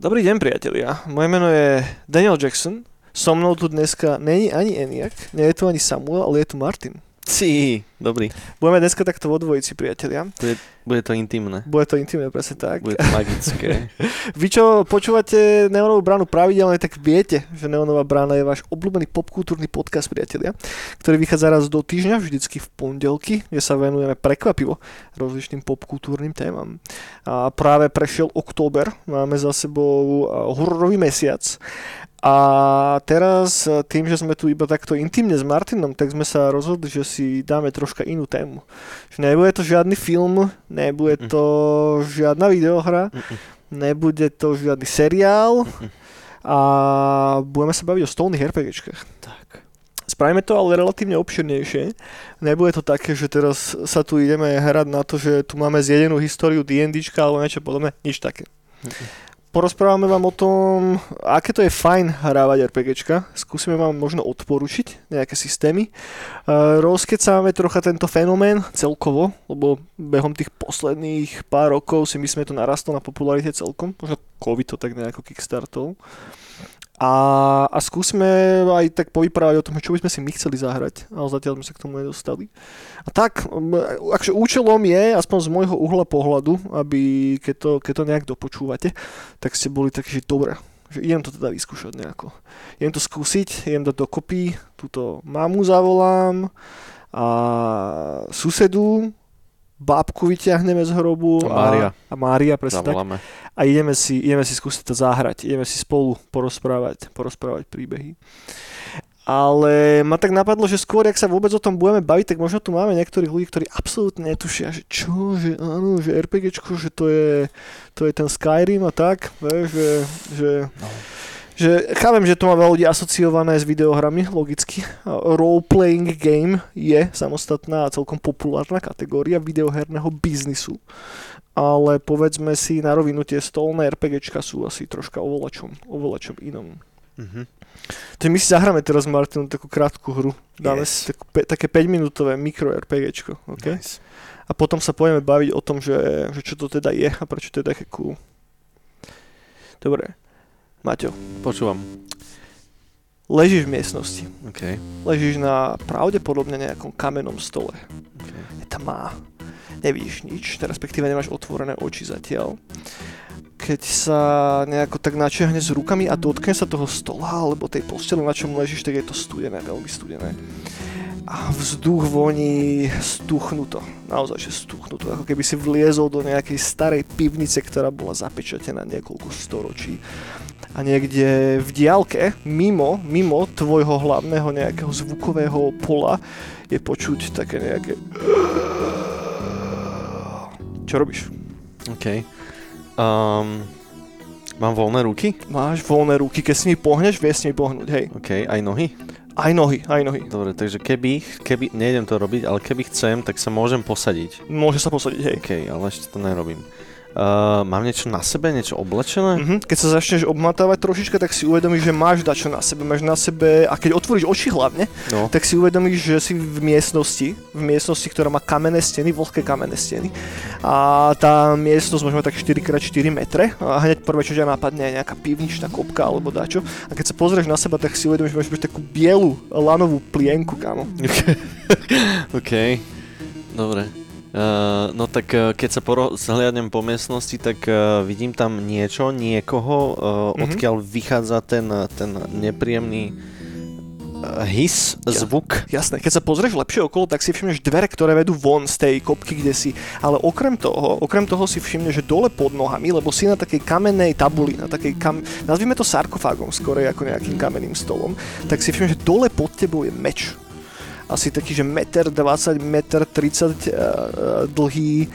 Dobrý deň, priatelia. Moje meno je Daniel Jackson. So mnou tu dneska není ani Eniak, nie je tu ani Samuel, ale je tu Martin. Sí, dobrý. Budeme dneska takto vo dvojici, priatelia. Bude, bude to intimné. Bude to intimné, presne tak. Bude to magické. Vy, čo počúvate Neonovú bránu pravidelne, tak viete, že Neonová brána je váš obľúbený popkultúrny podcast, priatelia, ktorý vychádza raz do týždňa, vždycky v pondelky, kde sa venujeme prekvapivo rozličným popkultúrnym témam. A práve prešiel október, máme za sebou hororový mesiac a teraz tým, že sme tu iba takto intimne s Martinom, tak sme sa rozhodli, že si dáme troška inú tému. Že nebude to žiadny film, nebude to žiadna videohra, nebude to žiadny seriál a budeme sa baviť o stolných RPGčkách. tak. Spravíme to ale relatívne obširnejšie. Nebude to také, že teraz sa tu ideme hrať na to, že tu máme zjedenú históriu D&Dčka alebo niečo podobné. Nič také porozprávame vám o tom, aké to je fajn hrávať RPGčka. Skúsime vám možno odporučiť nejaké systémy. Rozkecáme trocha tento fenomén celkovo, lebo behom tých posledných pár rokov si myslíme, to narastlo na popularite celkom. Možno COVID to tak nejako kickstartol. A, a skúsme aj tak povyprávať o tom, čo by sme si my chceli zahrať, ale zatiaľ sme sa k tomu nedostali. A tak, akže účelom je, aspoň z môjho uhla pohľadu, aby keď to, keď to nejak dopočúvate, tak ste boli takí, že dobre, že idem to teda vyskúšať nejako. Idem to skúsiť, idem to dokopy, túto mamu zavolám a susedu, bábku vyťahneme z hrobu a Mária, a Mária presne tak. Zavoláme. A ideme si, ideme si skúsiť to zahrať, ideme si spolu porozprávať, porozprávať príbehy. Ale ma tak napadlo, že skôr, ak sa vôbec o tom budeme baviť, tak možno tu máme niektorých ľudí, ktorí absolútne netušia, že čo, že áno, že RPGčko, že to je, to je ten Skyrim a tak, vieš, že, že No. Že chápem, že to má veľa ľudí asociované s videohrami, logicky. Role-playing game je samostatná a celkom populárna kategória videoherného biznisu. Ale povedzme si na rovinu, tie stolné RPGčka sú asi troška oveľačom, oveľačom inom. Mhm. Takže my si zahráme teraz Martinu takú krátku hru. Dáme Yes. si takú, pe, také 5 minútové mikro RPGčko. Okay? Nice. A potom sa pojeme baviť o tom, že, že čo to teda je a prečo to je také cool. Dobre. Maťo, Počúvam. ležíš v miestnosti. OK. Ležíš na pravdepodobne nejakom kamennom stole. OK. Je tmá. Nevidíš nič, respektíve nemáš otvorené oči zatiaľ. Keď sa nejako tak načehne s rukami a dotkne sa toho stola alebo tej postele, na čom ležíš, tak je to studené, veľmi studené. A vzduch voní stuchnuto. Naozaj, že stuchnuto. Ako keby si vliezol do nejakej starej pivnice, ktorá bola zapečatená niekoľko storočí. A niekde v diálke, mimo, mimo tvojho hlavného nejakého zvukového pola, je počuť také nejaké... Čo robíš? OK. Um, mám voľné ruky? Máš voľné ruky, keď si mi pohneš, vieš s nimi pohnúť, hej. OK. Aj nohy? Aj nohy, aj nohy. Dobre, takže keby, keby, nejdem to robiť, ale keby chcem, tak sa môžem posadiť. Môže sa posadiť, hej. OK, ale ešte to nerobím. Uh, mám niečo na sebe, niečo oblečené? Mhm. Keď sa začneš obmatávať trošička, tak si uvedomíš, že máš dačo na sebe. Máš na sebe, a keď otvoríš oči hlavne, No. tak si uvedomíš, že si v miestnosti, v miestnosti, ktorá má kamenné steny, vlhké kamenné steny. A tá miestnosť mať tak 4x4 metre a hneď prvé, čo ťa napadne, je nejaká pivničná kopka alebo dačo. A keď sa pozrieš na seba, tak si uvedomíš, že máš takú bielu lanovú plienku, kámo. OK, dobre. Uh, no tak uh, keď sa poro- zhliadnem po miestnosti, tak uh, vidím tam niečo, niekoho, uh, Mhm. odkiaľ vychádza ten, ten nepríjemný uh, his, Ja. zvuk. Jasné, keď sa pozrieš lepšie okolo, tak si všimneš dvere, ktoré vedú von z tej kopky, kde si. Ale okrem toho, okrem toho si všimneš, že dole pod nohami, lebo si na takej kamennej tabuli, na takej kam... nazvime to sarkofágom skorej ako nejakým kamenným stolom, tak si všimneš, že dole pod tebou je meč. Asi taký, že 1,20 m, 1,30 m dlhý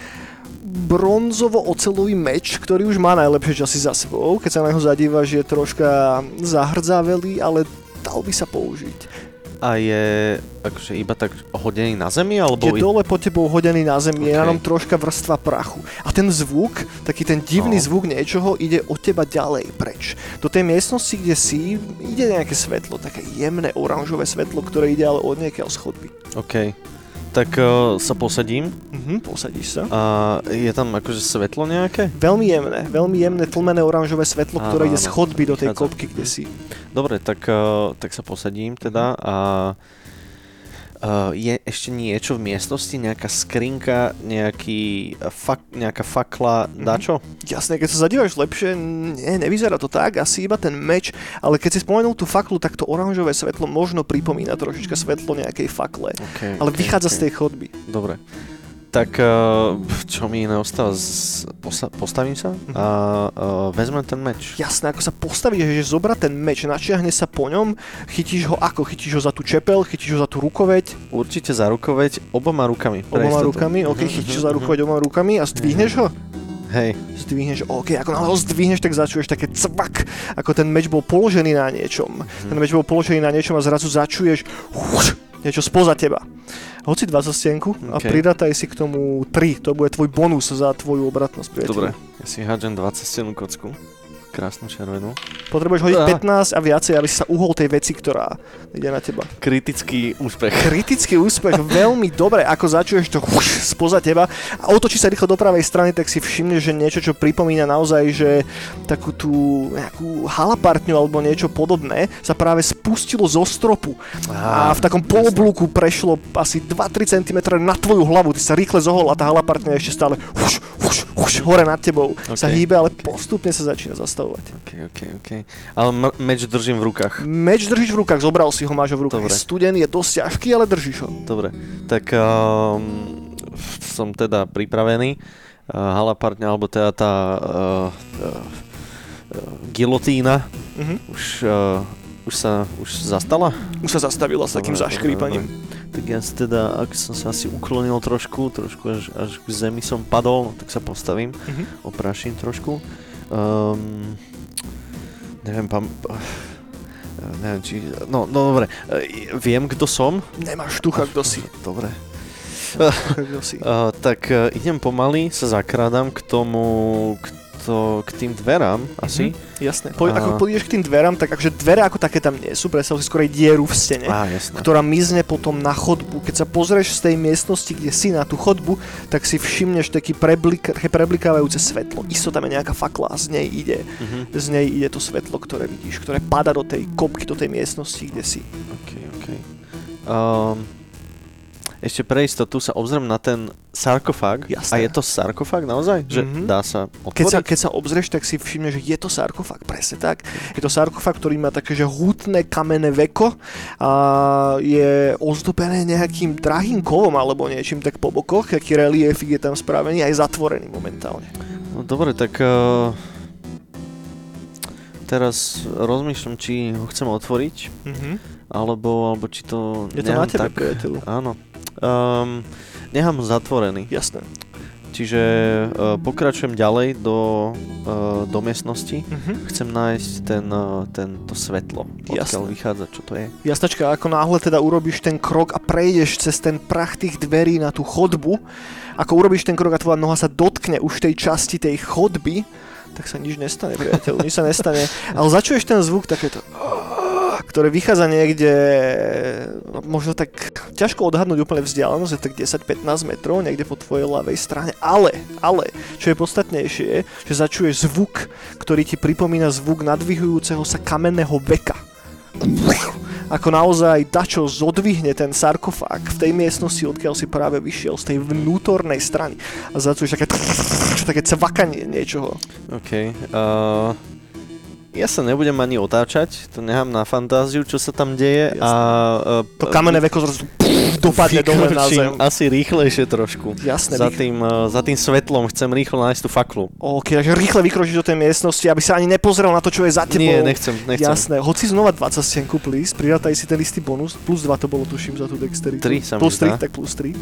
bronzovo-ocelový meč, ktorý už má najlepšie časy za sebou. Keď sa na neho zadívaš, je troška zahrdzavelý, ale dal by sa použiť. A je akože iba tak hodený na zemi, alebo... Je dole pod tebou hodený na zemi, je na ňom troška vrstva prachu. A ten zvuk, taký ten divný No. zvuk niečoho, ide od teba ďalej preč. Do tej miestnosti, kde si, ide nejaké svetlo, také jemné oranžové svetlo, ktoré ide ale od niekiaľ z chodby. OK. Tak uh, sa posadím Mhm, posadíš sa. a je tam akože svetlo nejaké? Veľmi jemné, veľmi jemné tlmené oranžové svetlo, Áno, ktoré ide z chodby do tej kopky, kde si. Dobre, tak, uh, tak sa posadím teda a uh, je ešte niečo v miestnosti, nejaká skrinka, nejaký, uh, fak, nejaká fakla, dačo? Jasné, keď sa zadívaš lepšie, nie, nevyzerá to tak, asi iba ten meč, ale keď si spomenul tú faklu, tak to oranžové svetlo možno pripomína trošička svetlo nejakej fakle. Okay, Ale vychádza z tej chodby. Dobre. Tak uh, čo mi z, posa, postavím sa a uh, vezmem ten meč. Jasné, ako sa postavíš, že zobrať ten meč, načiahne sa po ňom, chytíš ho ako? Chytíš ho za tú čepel, chytíš ho za tú rukoveď, Určite za rukoveď oboma rukami. oboma istotu. rukami, ok, Mhm, chytíš mhm, ho za mhm. rukoveď oboma rukami a zdvihneš ho? Hej, Zdvihneš, ok, ako náhle ho zdvihneš, tak začuješ také cvak, ako ten meč bol položený na niečom. Ten meč bol položený na niečom a zrazu začuješ huš, niečo spoza teba. Hoci 20 stienku a Ok. pridataj si k tomu 3, to bude tvoj bonus za tvoju obratnosť, priateľ. dobre. Ja si hádžem 20 kocku. Krásnu červenú. Potrebuješ hodiť Ah. 15 a viacej, aby si sa uhol tej veci, ktorá ide na teba. Kritický úspech. Kritický úspech, veľmi dobre, ako začuješ to huš, spoza teba a otočí sa rýchlo do pravej strany, tak si všimneš, že niečo, čo pripomína naozaj, že takú tú nejakú halapartňu alebo niečo podobné sa práve spustilo zo stropu a v takom poloblúku prešlo asi 2-3 cm na tvoju hlavu, ty sa rýchle zohol a tá halapartňa ešte stále huš, huš, huš, hore nad tebou sa Ok. hýbe, ale postupne sa začína zastavovať. OK, OK, OK. Ale m- meč držím v rukách. Meč držíš v rukách, zobral si ho, máš ho v rukách. Dobre. Je studený, je dosť ťažký, ale držíš ho. Dobre, tak um, som teda pripravený. Uh, halapartňa, alebo teda tá uh, uh, gilotína Mhm. už, uh, už sa už zastala? Už sa zastavila s takým zaškrípaním. Tak ja si teda, ak som sa asi uklonil trošku, trošku až, až k zemi som padol, tak sa postavím, Mhm. oprášim trošku. Um, neviem, pam... Neviem, či... No, no dobre, e, viem, kto som. Nemáš tucha, kto si. Dobre. Kto si. Uh, tak uh, idem pomaly, sa zakrádam k tomu, k, to, k tým dverám asi. Jasné. Po, A- ako pôjdeš k tým dverám, tak akože dvere ako také tam nie sú, predstav si skorej dieru v stene. Jasné. ktorá mizne potom na chodbu. Keď sa pozrieš z tej miestnosti, kde si na tú chodbu, tak si všimneš taký preblik, také preblikávajúce svetlo. Isto tam je nejaká fakla a z nej ide. Mhm. Z nej ide to svetlo, ktoré vidíš, ktoré pada do tej kopky, do tej miestnosti, kde si. OK, OK. Um, ešte pre istotu sa obzriem na ten sarkofág. Jasné. A je to sarkofág naozaj? Že Mhm. dá sa Keď sa, otvoriť? keď sa obzrieš, tak si všimneš, že je to sarkofág, presne tak. Je to sarkofág, ktorý má také, že hutné kamenné veko a je ozdobené nejakým drahým kovom alebo niečím tak po bokoch, aký reliefik je tam spravený, aj zatvorený momentálne. No dobre, tak uh, teraz rozmýšľam, či ho chcem otvoriť, Mhm. alebo, alebo či to Je to na tebe, tak... priateľu. Áno. Um, nechám zatvorený. Jasné. Čiže uh, pokračujem ďalej do, uh, do miestnosti. Mhm. Chcem nájsť ten, uh, ten, to svetlo, odkiaľ Jasné. vychádza, čo to je. Jasnačka, ako náhle teda urobíš ten krok a prejdeš cez ten prach tých dverí na tú chodbu, ako urobíš ten krok a tvoja noha sa dotkne už tej časti tej chodby, tak sa nič nestane, priateľ, nič sa nestane. Ale začuješ ten zvuk takéto ktoré vychádza niekde, možno tak ťažko odhadnúť úplne vzdialenosť, je tak 10-15 metrov, niekde po tvojej ľavej strane, ale, ale, čo je podstatnejšie, že začuješ zvuk, ktorý ti pripomína zvuk nadvihujúceho sa kamenného veka ako naozaj dačo zodvihne ten sarkofág v tej miestnosti, odkiaľ si práve vyšiel, z tej vnútornej strany. A začuješ také, také cvakanie niečoho. OK. Uh, ja sa nebudem ani otáčať, to nechám na fantáziu, čo sa tam deje Jasné. a... Uh, To kamenné veko zrazu dopadne dole na zem. asi rýchlejšie trošku. Jasné, Za tým, uh, za tým svetlom chcem rýchlo nájsť tú faklu. OK, takže rýchle vykročíš do tej miestnosti, aby sa ani nepozrel na to, čo je za tebou. Nie, nechcem, nechcem. Jasné, hoci znova 20 stienku, please, pridátaj si ten istý bonus, plus 2 to bolo, tuším, za tú dexteritu. Tri sa mi Plus 3, zdá. tak plus 3.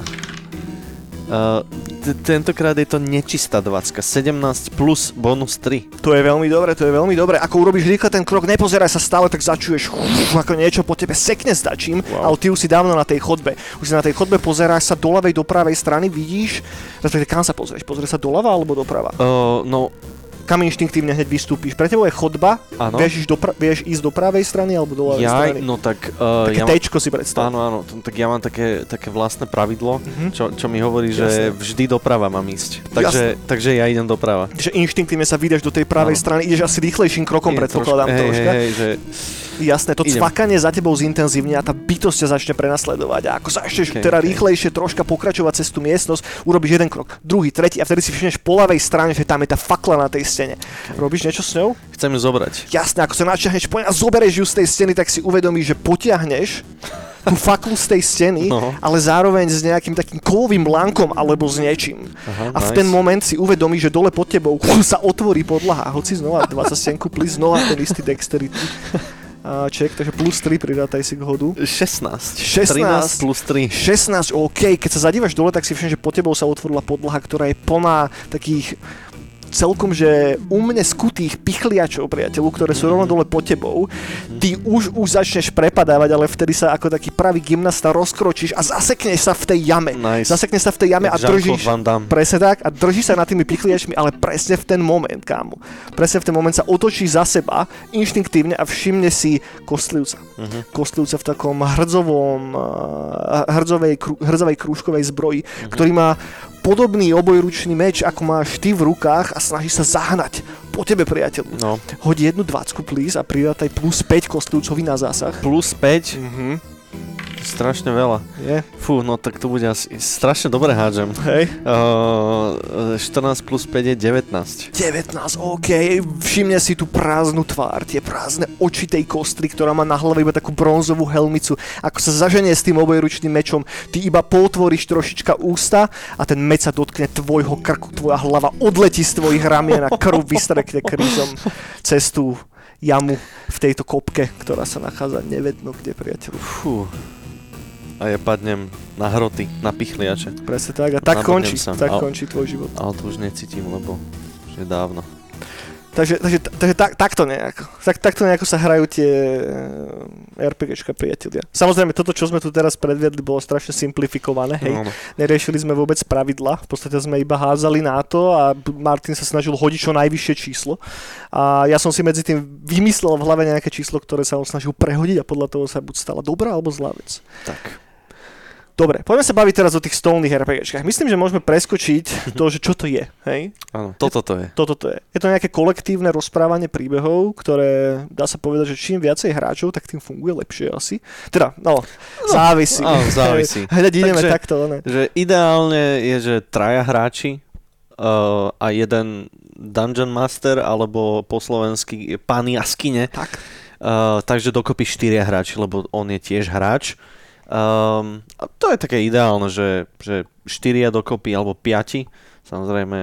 Tentokrát je to nečistá 20, 17 plus bonus 3. To je veľmi dobre, to je veľmi dobre. Ako urobíš rýchle ten krok, nepozeraj sa stále, tak začuješ ako niečo po tebe sekne stačím, wow. ale ty už si dávno na tej chodbe. Už si na tej chodbe pozeráš sa do ľavej, do pravej strany, vidíš, respektíve kam sa pozrieš? Pozrieš sa doľava alebo doprava? Uh, no, kam inštinktívne hneď vystúpiš. Pre teba je chodba, Áno. vieš, ísť do pra- vieš ísť do pravej strany alebo do ľavej ja, strany. no tak... Uh, Také ja tečko si predstav. Áno, áno, t- tak ja mám také, také vlastné pravidlo, Mhm. čo, čo mi hovorí, že Jasné. vždy doprava mám ísť. Takže, takže ja idem doprava. Že inštinktívne sa vydaš do tej pravej Áno. strany, ideš asi rýchlejším krokom, predpokladám trošku- hej, troška. Hej, hej, že Jasné, to Idem. cvakanie za tebou zintenzívne a tá bytosť ťa začne prenasledovať. A ako začneš Ok, teda ok. rýchlejšie troška pokračovať cez tú miestnosť, urobíš jeden krok, druhý, tretí a vtedy si všimneš po ľavej strane, že tam je tá fakla na tej stene. Robíš niečo s ňou? chcem ju zobrať. Jasné, ako sa načahneš po a zoberieš ju z tej steny, tak si uvedomíš, že potiahneš tú faklu z tej steny, No. ale zároveň s nejakým takým kovovým lánkom alebo s niečím. Aha, A v nice. ten moment si uvedomíš, že dole pod tebou sa otvorí podlaha. Hoci znova 20 stenku, plus znova ten istý dexterity. Check, takže plus 3 pridátaj si k hodu. 16. 16. 13 plus 3. 16, OK, keď sa zadívaš dole, tak si všimneš, že pod tebou sa otvorila podlaha, ktorá je plná takých celkom, že umne skutých pichliačov, priateľu, ktoré sú rovno dole pod tebou. Ty už, už začneš prepadávať, ale vtedy sa ako taký pravý gymnasta rozkročíš a zasekneš sa v tej jame. Nice. Zasekneš sa v tej jame a držíš... Presne tak a držíš sa nad tými pichliačmi, ale presne v ten moment, kámo. Presne v ten moment sa otočíš za seba inštinktívne a všimne si kostlivca. Mhm. Kostlivca v takom hrdzovom, hrdzovej, krú, hrzovej krúžkovej zbroji, Mhm. ktorý má podobný obojručný meč, ako máš ty v rukách a snaží sa zahnať po tebe, priateľu. No. Hoď jednu dvacku, please, a pridátaj plus 5 kostlivcovi na zásah. Plus 5, Mhm. Strašne veľa. Je, Fú, no tak to bude asi... Strašne dobre hádžem. hej. Uh, 14 plus 5 je 19. 19, OK, všimne si tú prázdnu tvár, tie prázdne oči tej kostry, ktorá má na hlave iba takú bronzovú helmicu. Ako sa zaženie s tým obojručným mečom, ty iba potvoríš trošička ústa a ten meč sa dotkne tvojho krku, tvoja hlava odletí z tvojich ramien a krv vystrekne krížom cez tú jamu v tejto kopke, ktorá sa nachádza nevedno kde, priateľu. Fú. A ja padnem na hroty, na pichliače. Presne tak, a tak Nabudnem končí, sa. tak A- končí tvoj život. Ale to už necítim, lebo už je dávno. Takže, takže, takže tak, takto nejako. Tak, takto nejako sa hrajú tie eh, RPGčka priatelia. Samozrejme, toto, čo sme tu teraz predviedli, bolo strašne simplifikované, hej. No, no. Neriešili sme vôbec pravidla, v podstate sme iba házali na to a B- Martin sa snažil hodiť čo najvyššie číslo. A ja som si medzi tým vymyslel v hlave nejaké číslo, ktoré sa on snažil prehodiť a podľa toho sa buď stala dobrá alebo zlá vec. Tak. Dobre, poďme sa baviť teraz o tých stolných RPGčkách. Myslím, že môžeme preskočiť to, že čo to je, hej? Áno, toto to je. Toto to je. Je to nejaké kolektívne rozprávanie príbehov, ktoré dá sa povedať, že čím viacej hráčov, tak tým funguje lepšie asi. Teda, no, závisí. áno, závisí. Hneď ideme Takže- takto, ne? Že ideálne je, že traja hráči uh, a jeden Dungeon Master alebo po slovensky pán jaskyne. Tak. Uh, takže dokopy štyria hráči, lebo on je tiež hráč. Um, a to je také ideálne, že, že štyria dokopy alebo piati. Samozrejme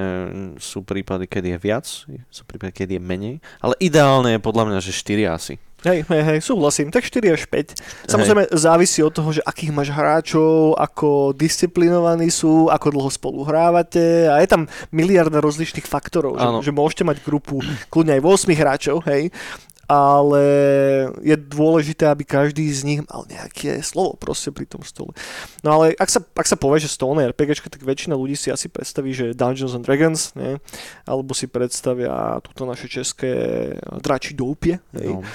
sú prípady, kedy je viac, sú prípady, kedy je menej. Ale ideálne je podľa mňa, že štyria asi. Hej, hej, hej, súhlasím. Tak 4 až 5. Samozrejme závisí od toho, že akých máš hráčov, ako disciplinovaní sú, ako dlho spolu hrávate a je tam miliarda rozličných faktorov, že, že môžete mať grupu kľudne aj 8 hráčov, hej, ale je dôležité, aby každý z nich mal nejaké slovo proste pri tom stole. No ale ak sa, ak sa povie, že stolné RPGčka, tak väčšina ľudí si asi predstaví, že Dungeons and Dragons, nie? alebo si predstavia túto naše české dračí doupie. No.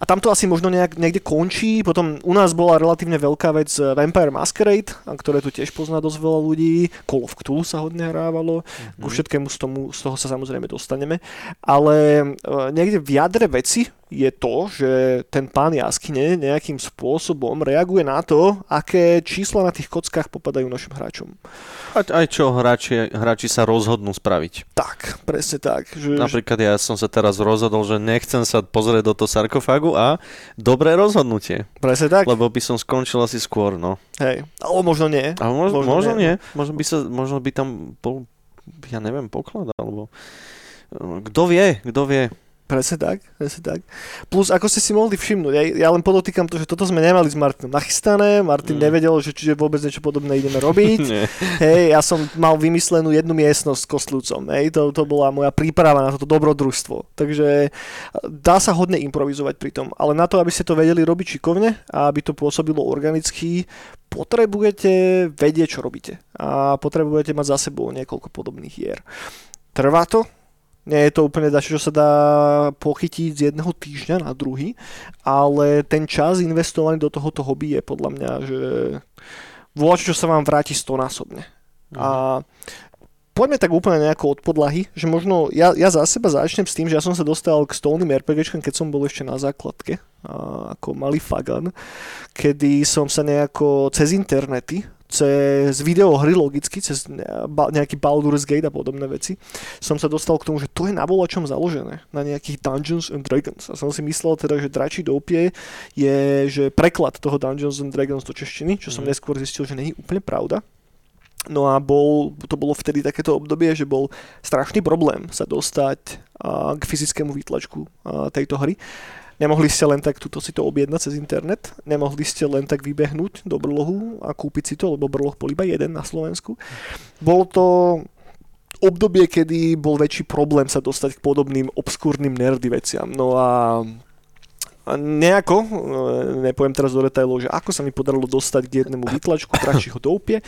A tam to asi možno nejak, niekde končí. Potom u nás bola relatívne veľká vec eh, Vampire Masquerade, ktoré tu tiež pozná dosť veľa ľudí. Call of Cthulhu sa hodne hrávalo. Mhm. Ku všetkému z, tomu, z toho sa samozrejme dostaneme. Ale eh, niekde v jadre veci je to, že ten pán jaskyne nejakým spôsobom reaguje na to, aké čísla na tých kockách popadajú našim hráčom. A aj čo hráči, hráči sa rozhodnú spraviť. Tak, presne tak. Že, Napríklad ja som sa teraz rozhodol, že nechcem sa pozrieť do toho sarkofágu a dobré rozhodnutie. presne tak. Lebo by som skončil asi skôr, no. Hej. Alebo možno nie. A možno, Možno možno, nie. nie. Možno by, sa, možno by tam bol, ja neviem, poklad, alebo... Kto vie, kto vie. Presne tak, presne tak. Plus, ako ste si mohli všimnúť, ja, ja len podotýkam to, že toto sme nemali s Martinom nachystané, Martin mm. nevedel, že čiže vôbec niečo podobné ideme robiť. hej, ja som mal vymyslenú jednu miestnosť s kostlúcom, hej, to, to bola moja príprava na toto dobrodružstvo. Takže dá sa hodne improvizovať pri tom, ale na to, aby ste to vedeli robiť šikovne a aby to pôsobilo organicky, potrebujete vedieť, čo robíte. A potrebujete mať za sebou niekoľko podobných hier. Trvá to, nie je to úplne dačo, čo sa dá pochytiť z jedného týždňa na druhý, ale ten čas investovaný do tohoto hobby je podľa mňa, že volačo, čo sa vám vráti stonásobne. Mhm. A poďme tak úplne nejako od podlahy, že možno ja, ja za seba začnem s tým, že ja som sa dostal k stolným RPGčkám, keď som bol ešte na základke, a ako malý fagan, kedy som sa nejako cez internety cez videohry logicky, cez nejaký Baldur's Gate a podobné veci, som sa dostal k tomu, že to je na volačom založené, na nejakých Dungeons and Dragons. A som si myslel teda, že Dračí doupie je že preklad toho Dungeons and Dragons do češtiny, čo som mm. neskôr zistil, že není úplne pravda. No a bol, to bolo vtedy takéto obdobie, že bol strašný problém sa dostať a, k fyzickému výtlačku a, tejto hry. Nemohli ste len tak túto si to objednať cez internet, nemohli ste len tak vybehnúť do brlohu a kúpiť si to, lebo brloh bol iba jeden na Slovensku. Bolo to obdobie, kedy bol väčší problém sa dostať k podobným obskúrnym nerdy veciam. No a nejako, e, nepoviem teraz do detailov, že ako sa mi podarilo dostať k jednému výtlačku, trahší ho do upie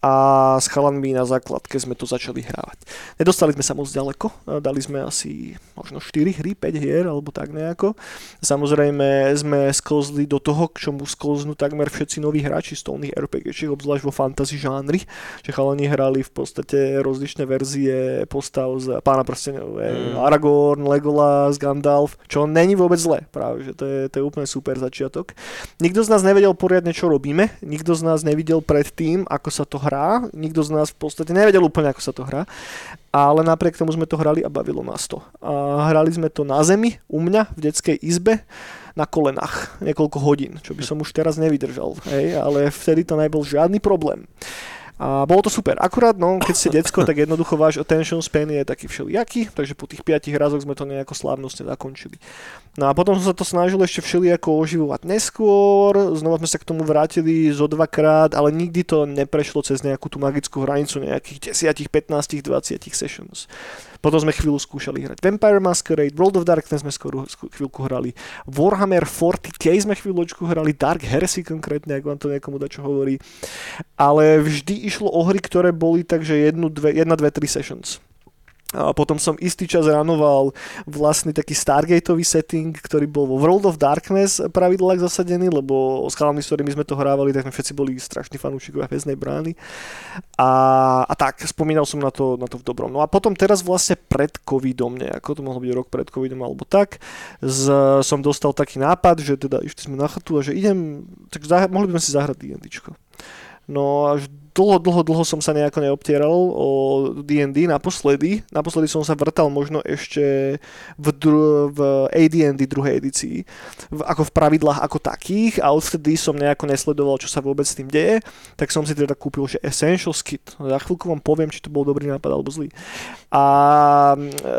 a s chalanmi na základke sme to začali hrávať. Nedostali sme sa moc ďaleko, dali sme asi možno 4 hry, 5 hier alebo tak nejako. Samozrejme sme sklzli do toho, k čomu sklznú takmer všetci noví hráči stolných RPGčiek, obzvlášť vo fantasy žánri, že chalani hrali v podstate rozličné verzie postav z Pána prstenov, mm. Aragorn, Legolas, Gandalf, čo není vôbec zlé, práve že to je, to je úplne super začiatok. Nikto z nás nevedel poriadne, čo robíme, nikto z nás nevidel predtým, ako sa to hrá, nikto z nás v podstate nevedel úplne, ako sa to hrá, ale napriek tomu sme to hrali a bavilo nás to. A hrali sme to na zemi, u mňa, v detskej izbe, na kolenách niekoľko hodín, čo by som už teraz nevydržal, hej, ale vtedy to nebol žiadny problém. A bolo to super. Akurát, no, keď ste decko, tak jednoducho váš attention span je taký všelijaký, takže po tých piatich razoch sme to nejako slávnostne zakončili. No a potom som sa to snažil ešte všelijako oživovať neskôr, znova sme sa k tomu vrátili zo dvakrát, ale nikdy to neprešlo cez nejakú tú magickú hranicu nejakých 10, 15, 20 sessions. Potom sme chvíľu skúšali hrať Vampire Masquerade, World of Darkness sme skoro chvíľku hrali, Warhammer 40k sme chvíľočku hrali, Dark Heresy konkrétne, ak vám to niekomu čo hovorí. Ale vždy išlo o hry, ktoré boli takže 1, 2, 1, 2, 3 sessions. A potom som istý čas ranoval vlastný taký Stargateový setting, ktorý bol vo World of Darkness pravidlách zasadený, lebo s chalami, s ktorými sme to hrávali, tak sme všetci boli strašní fanúšikovia Hvezdnej brány. A, a tak, spomínal som na to, na to v dobrom. No a potom teraz vlastne pred covidom, nejako to mohlo byť rok pred covidom alebo tak, z, som dostal taký nápad, že teda išli sme na chatu a že idem, tak zah- mohli by sme si zahrať D&Dčko. No až dlho, dlho, dlho som sa nejako neobtieral o D&D naposledy. Naposledy som sa vrtal možno ešte v, dru- v AD&D druhej edícii, v, ako v pravidlách ako takých a odvtedy som nejako nesledoval, čo sa vôbec s tým deje, tak som si teda kúpil, že Essentials Kit. Za chvíľku vám poviem, či to bol dobrý nápad alebo zlý. A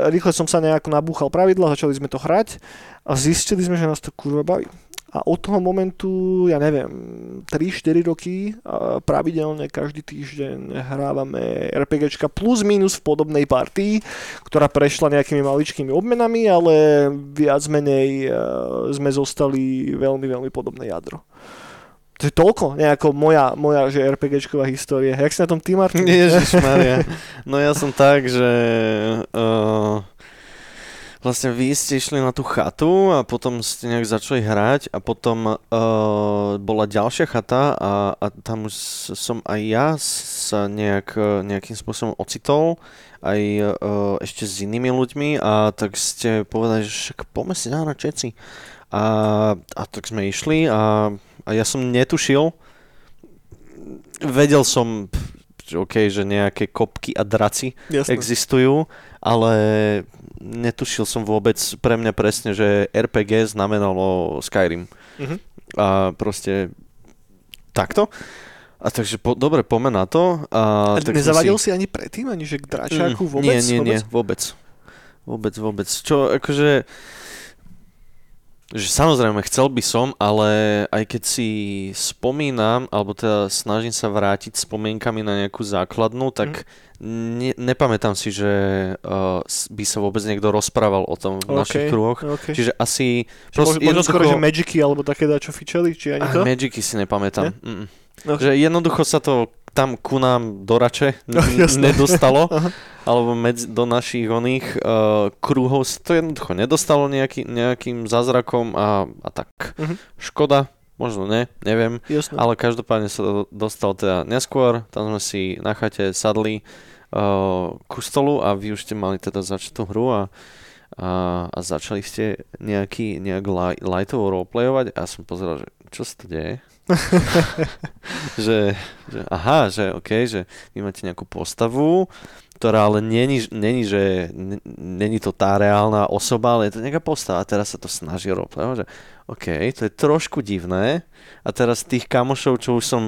rýchle som sa nejako nabúchal pravidla, začali sme to hrať a zistili sme, že nás to kurva baví. A od toho momentu, ja neviem, 3-4 roky pravidelne každý týždeň hrávame RPGčka plus minus v podobnej partii, ktorá prešla nejakými maličkými obmenami, ale viac menej e, sme zostali veľmi, veľmi podobné jadro. To je toľko, nejako moja, moja že RPGčková história. Jak si na tom ty, Martin? Ježišmaria. No ja som tak, že uh, vlastne vy ste išli na tú chatu a potom ste nejak začali hrať a potom uh, bola ďalšia chata a, a tam už som aj ja sa nejak, nejakým spôsobom ocitol aj uh, ešte s inými ľuďmi a tak ste povedali, že však poďme si zahrať všetci. A, a tak sme išli a, a ja som netušil, vedel som, OK, že nejaké kopky a draci Jasne. existujú, ale netušil som vôbec pre mňa presne, že RPG znamenalo Skyrim. Uh-huh. A proste takto. A takže po, dobre, poďme na to. A, a tak nezavadil si... si ani predtým, ani že k dračáku mm, vôbec? Nie, nie, nie, vôbec. Vôbec, vôbec. Čo, akože... Že samozrejme, chcel by som, ale aj keď si spomínam, alebo teda snažím sa vrátiť spomienkami na nejakú základnú, tak ne, nepamätám si, že uh, by sa vôbec niekto rozprával o tom v OK, našich kruhoch. OK. Čiže asi... Čiže možno, skoro, že Magicy alebo také dačo fičeli, či ani to? Ah, Magicy si nepamätám. Mm-mm. No. Že jednoducho sa to tam ku nám do rače No, n- jasné. nedostalo, alebo medzi, do našich oných uh, kruhov sa to jednoducho nedostalo nejaký, nejakým zázrakom a, a tak. Mhm. Škoda, možno ne, neviem, Jasné. ale každopádne sa dostal teda neskôr, tam sme si na chate sadli uh, ku stolu a vy už ste mali teda začať tú hru a, a, a začali ste nejaký, nejak li, lightovo roleplayovať a som pozeral, že čo sa to deje? že, že aha, že OK, že vy máte nejakú postavu, ktorá ale není, není že není to tá reálna osoba, ale je to nejaká postava a teraz sa to snaží roleplayovať, že OK, to je trošku divné a teraz tých kamošov, čo už som,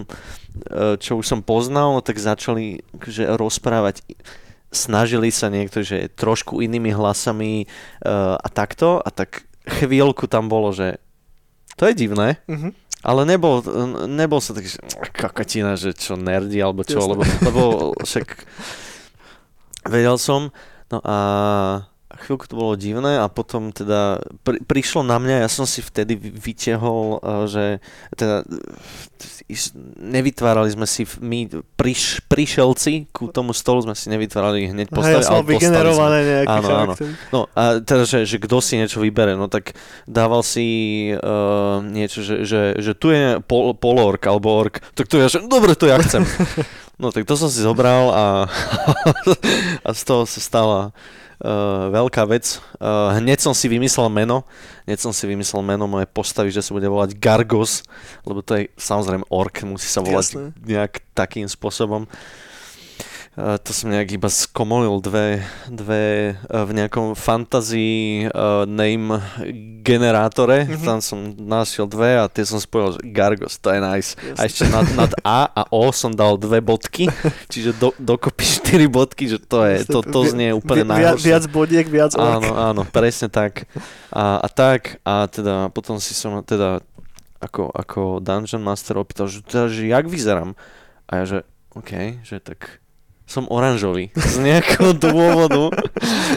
e, čo už som poznal, no tak začali že rozprávať snažili sa niektorí, že trošku inými hlasami uh, a takto a tak chvíľku tam bolo, že to je divné, Mhm. Ale nebol, nebol sa taký, že kakatina, že čo nerdy alebo čo, Jasné. lebo, lebo však vedel som, no a chvíľku to bolo divné a potom teda pri, prišlo na mňa, ja som si vtedy vy- vytiahol, uh, že teda is- nevytvárali sme si my priš, prišelci ku tomu stolu sme si nevytvárali hneď postavy, ja ale vygenerované nejaké Áno, áno. charaktery. No a teda, že, že kto si niečo vybere, no tak dával si uh, niečo, že, že, že tu je pol, polork alebo ork, tak to ja, že dobre, to ja chcem. No tak to som si zobral a, a z toho sa stala veľká vec. Uh, hneď som si vymyslel meno, hneď som si vymyslel meno mojej postavy, že sa bude volať Gargos, lebo to je samozrejme ork, musí sa volať Jasné. nejak takým spôsobom. Uh, to som nejak iba skomolil dve, dve uh, v nejakom fantasy uh, name generátore. Mhm. Mm-hmm. Tam som našiel dve a tie som spojil, že Gargos, to je nice. Jasné. A ešte nad, nad A a O som dal dve bodky, čiže do, dokopy štyri bodky, že to je, to, to znie úplne Vi- najhoršie. viac bodiek, viac ork. Áno, áno, presne tak. A, a tak, a teda potom si som teda ako, ako Dungeon Master opýtal, že, teda, že jak vyzerám? A ja, že OK, že tak som oranžový. Z nejakého dôvodu,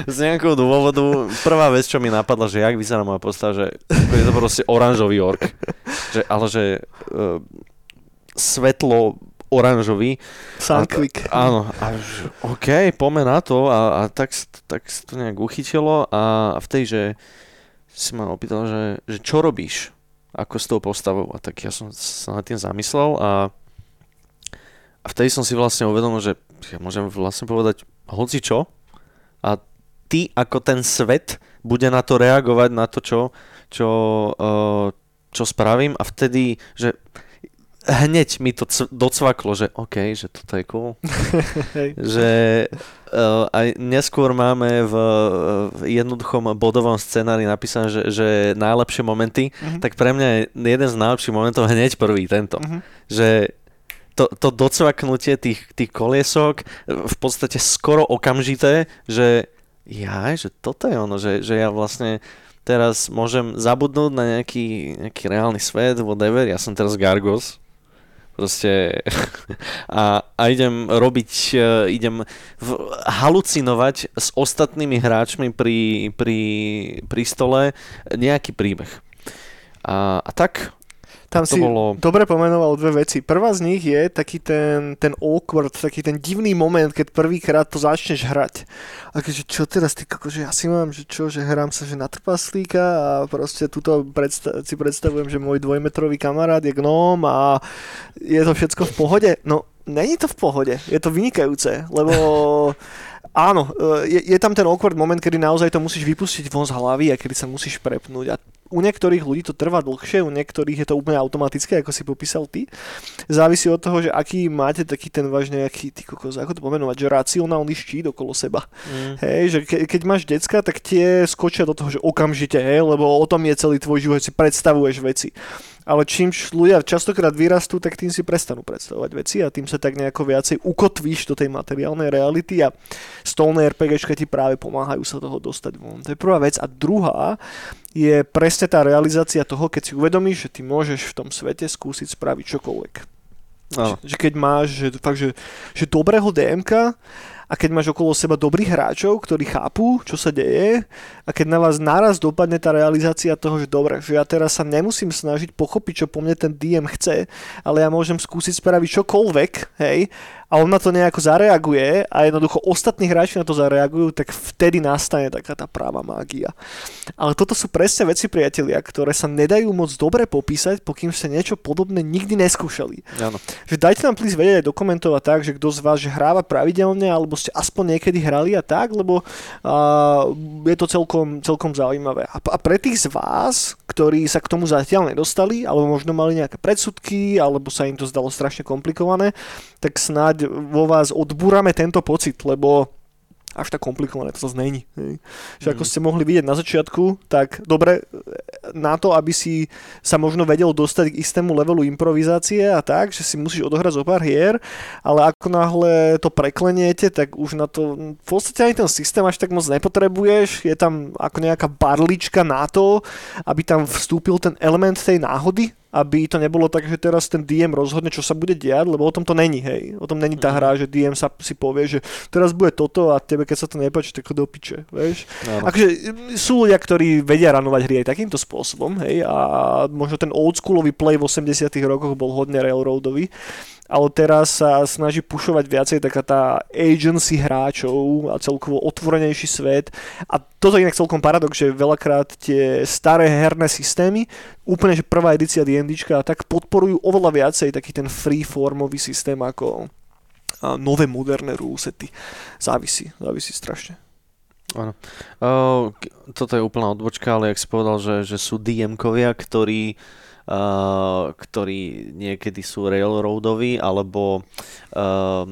z nejakého dôvodu, prvá vec, čo mi napadla, že jak vyzerá moja postava, že je to proste oranžový ork. Že, ale že uh, svetlo oranžový. Sunquick. A, áno, a OK, poďme na to a, a tak, tak sa to nejak uchytilo a, a v tej, že si ma opýtal, že, že čo robíš ako s tou postavou a tak ja som sa nad tým zamyslel a, a vtedy som si vlastne uvedomil, že ja môžem vlastne povedať hoci čo a ty ako ten svet bude na to reagovať, na to, čo, čo, uh, čo spravím a vtedy, že hneď mi to c- docvaklo, že OK, že toto je cool. Že uh, aj neskôr máme v, v jednoduchom bodovom scenári napísané, že, že najlepšie momenty, Mhm. tak pre mňa je jeden z najlepších momentov hneď prvý tento. Mhm. Že to, to docvaknutie tých, tých koliesok v podstate skoro okamžité, že ja, že toto je ono, že, že ja vlastne teraz môžem zabudnúť na nejaký, nejaký reálny svet, whatever, ja som teraz Gargos, proste a, a idem robiť, eh, idem v, halucinovať s ostatnými hráčmi pri, pri, pri stole nejaký príbeh. A, a tak, Tam to si bolo- dobre pomenoval dve veci. Prvá z nich je taký ten, ten awkward, taký ten divný moment, keď prvýkrát to začneš hrať. A keďže čo teraz, ty koko, že ja si mám, že čo, že hrám sa, že na trpaslíka a proste tuto predsta- si predstavujem, že môj dvojmetrový kamarát je gnóm a je to všetko v pohode. No, není to v pohode, je to vynikajúce, lebo áno, je, je tam ten awkward moment, kedy naozaj to musíš vypustiť von z hlavy a kedy sa musíš prepnúť. A u niektorých ľudí to trvá dlhšie, u niektorých je to úplne automatické, ako si popísal ty. Závisí od toho, že aký máte taký ten váš nejaký, ty kokos, ako to pomenovať, že racionálny štít okolo seba. mm, Hej, že ke, keď máš decka, tak tie skočia do toho, že okamžite, hej, lebo o tom je celý tvoj život, si predstavuješ veci. Ale čím ľudia častokrát vyrastú, tak tým si prestanú predstavovať veci a tým sa tak nejako viacej ukotvíš do tej materiálnej reality a stolné RPGčka ti práve pomáhajú sa toho dostať von. To je prvá vec. A druhá je presne tá realizácia toho, keď si uvedomíš, že ty môžeš v tom svete skúsiť spraviť čokoľvek. Že, že keď máš že, fakt, že, že dobrého DMK a keď máš okolo seba dobrých hráčov, ktorí chápu, čo sa deje a keď na vás naraz dopadne tá realizácia toho, že dobre, že ja teraz sa nemusím snažiť pochopiť, čo po mne ten DM chce, ale ja môžem skúsiť spraviť čokoľvek, hej, a on na to nejako zareaguje a jednoducho ostatní hráči na to zareagujú, tak vtedy nastane taká tá práva mágia. Ale toto sú presne veci, priatelia, ktoré sa nedajú moc dobre popísať, pokým ste niečo podobné nikdy neskúšali. Áno. Že dajte nám please vedieť aj dokumentovať tak, že kto z vás že hráva pravidelne, alebo ste aspoň niekedy hrali a tak, lebo uh, je to celkom, celkom zaujímavé. A, a pre tých z vás, ktorí sa k tomu zatiaľ nedostali, alebo možno mali nejaké predsudky, alebo sa im to zdalo strašne komplikované, tak snáď vo vás odbúrame tento pocit, lebo až tak komplikované to zase není. Hej. Že ako Mhm. ste mohli vidieť na začiatku, tak dobre, na to, aby si sa možno vedel dostať k istému levelu improvizácie a tak, že si musíš odohrať zo pár hier, ale ako náhle to prekleniete, tak už na to v podstate ani ten systém až tak moc nepotrebuješ, je tam ako nejaká barlička na to, aby tam vstúpil ten element tej náhody, aby to nebolo tak, že teraz ten DM rozhodne, čo sa bude diať, lebo o tom to není, hej. O tom není tá Mhm. hra, že DM sa si povie, že teraz bude toto a tebe, keď sa to nepáči, tak do piče, vieš. Áno. Akože sú ľudia, ktorí vedia ranovať hry aj takýmto spôsobom, hej, a možno ten oldschoolový play v 80 rokoch bol hodne railroadový, ale teraz sa snaží pušovať viacej taká tá agency hráčov a celkovo otvorenejší svet. A toto je inak celkom paradox, že veľakrát tie staré herné systémy, úplne že prvá edícia D&Dčka, tak podporujú oveľa viacej taký ten freeformový systém ako nové moderné rulesety. Závisí, závisí strašne. Áno. Uh, toto je úplná odbočka, ale jak si povedal, že, že sú DM-kovia, ktorí, ktorí niekedy sú railroadoví, alebo uh,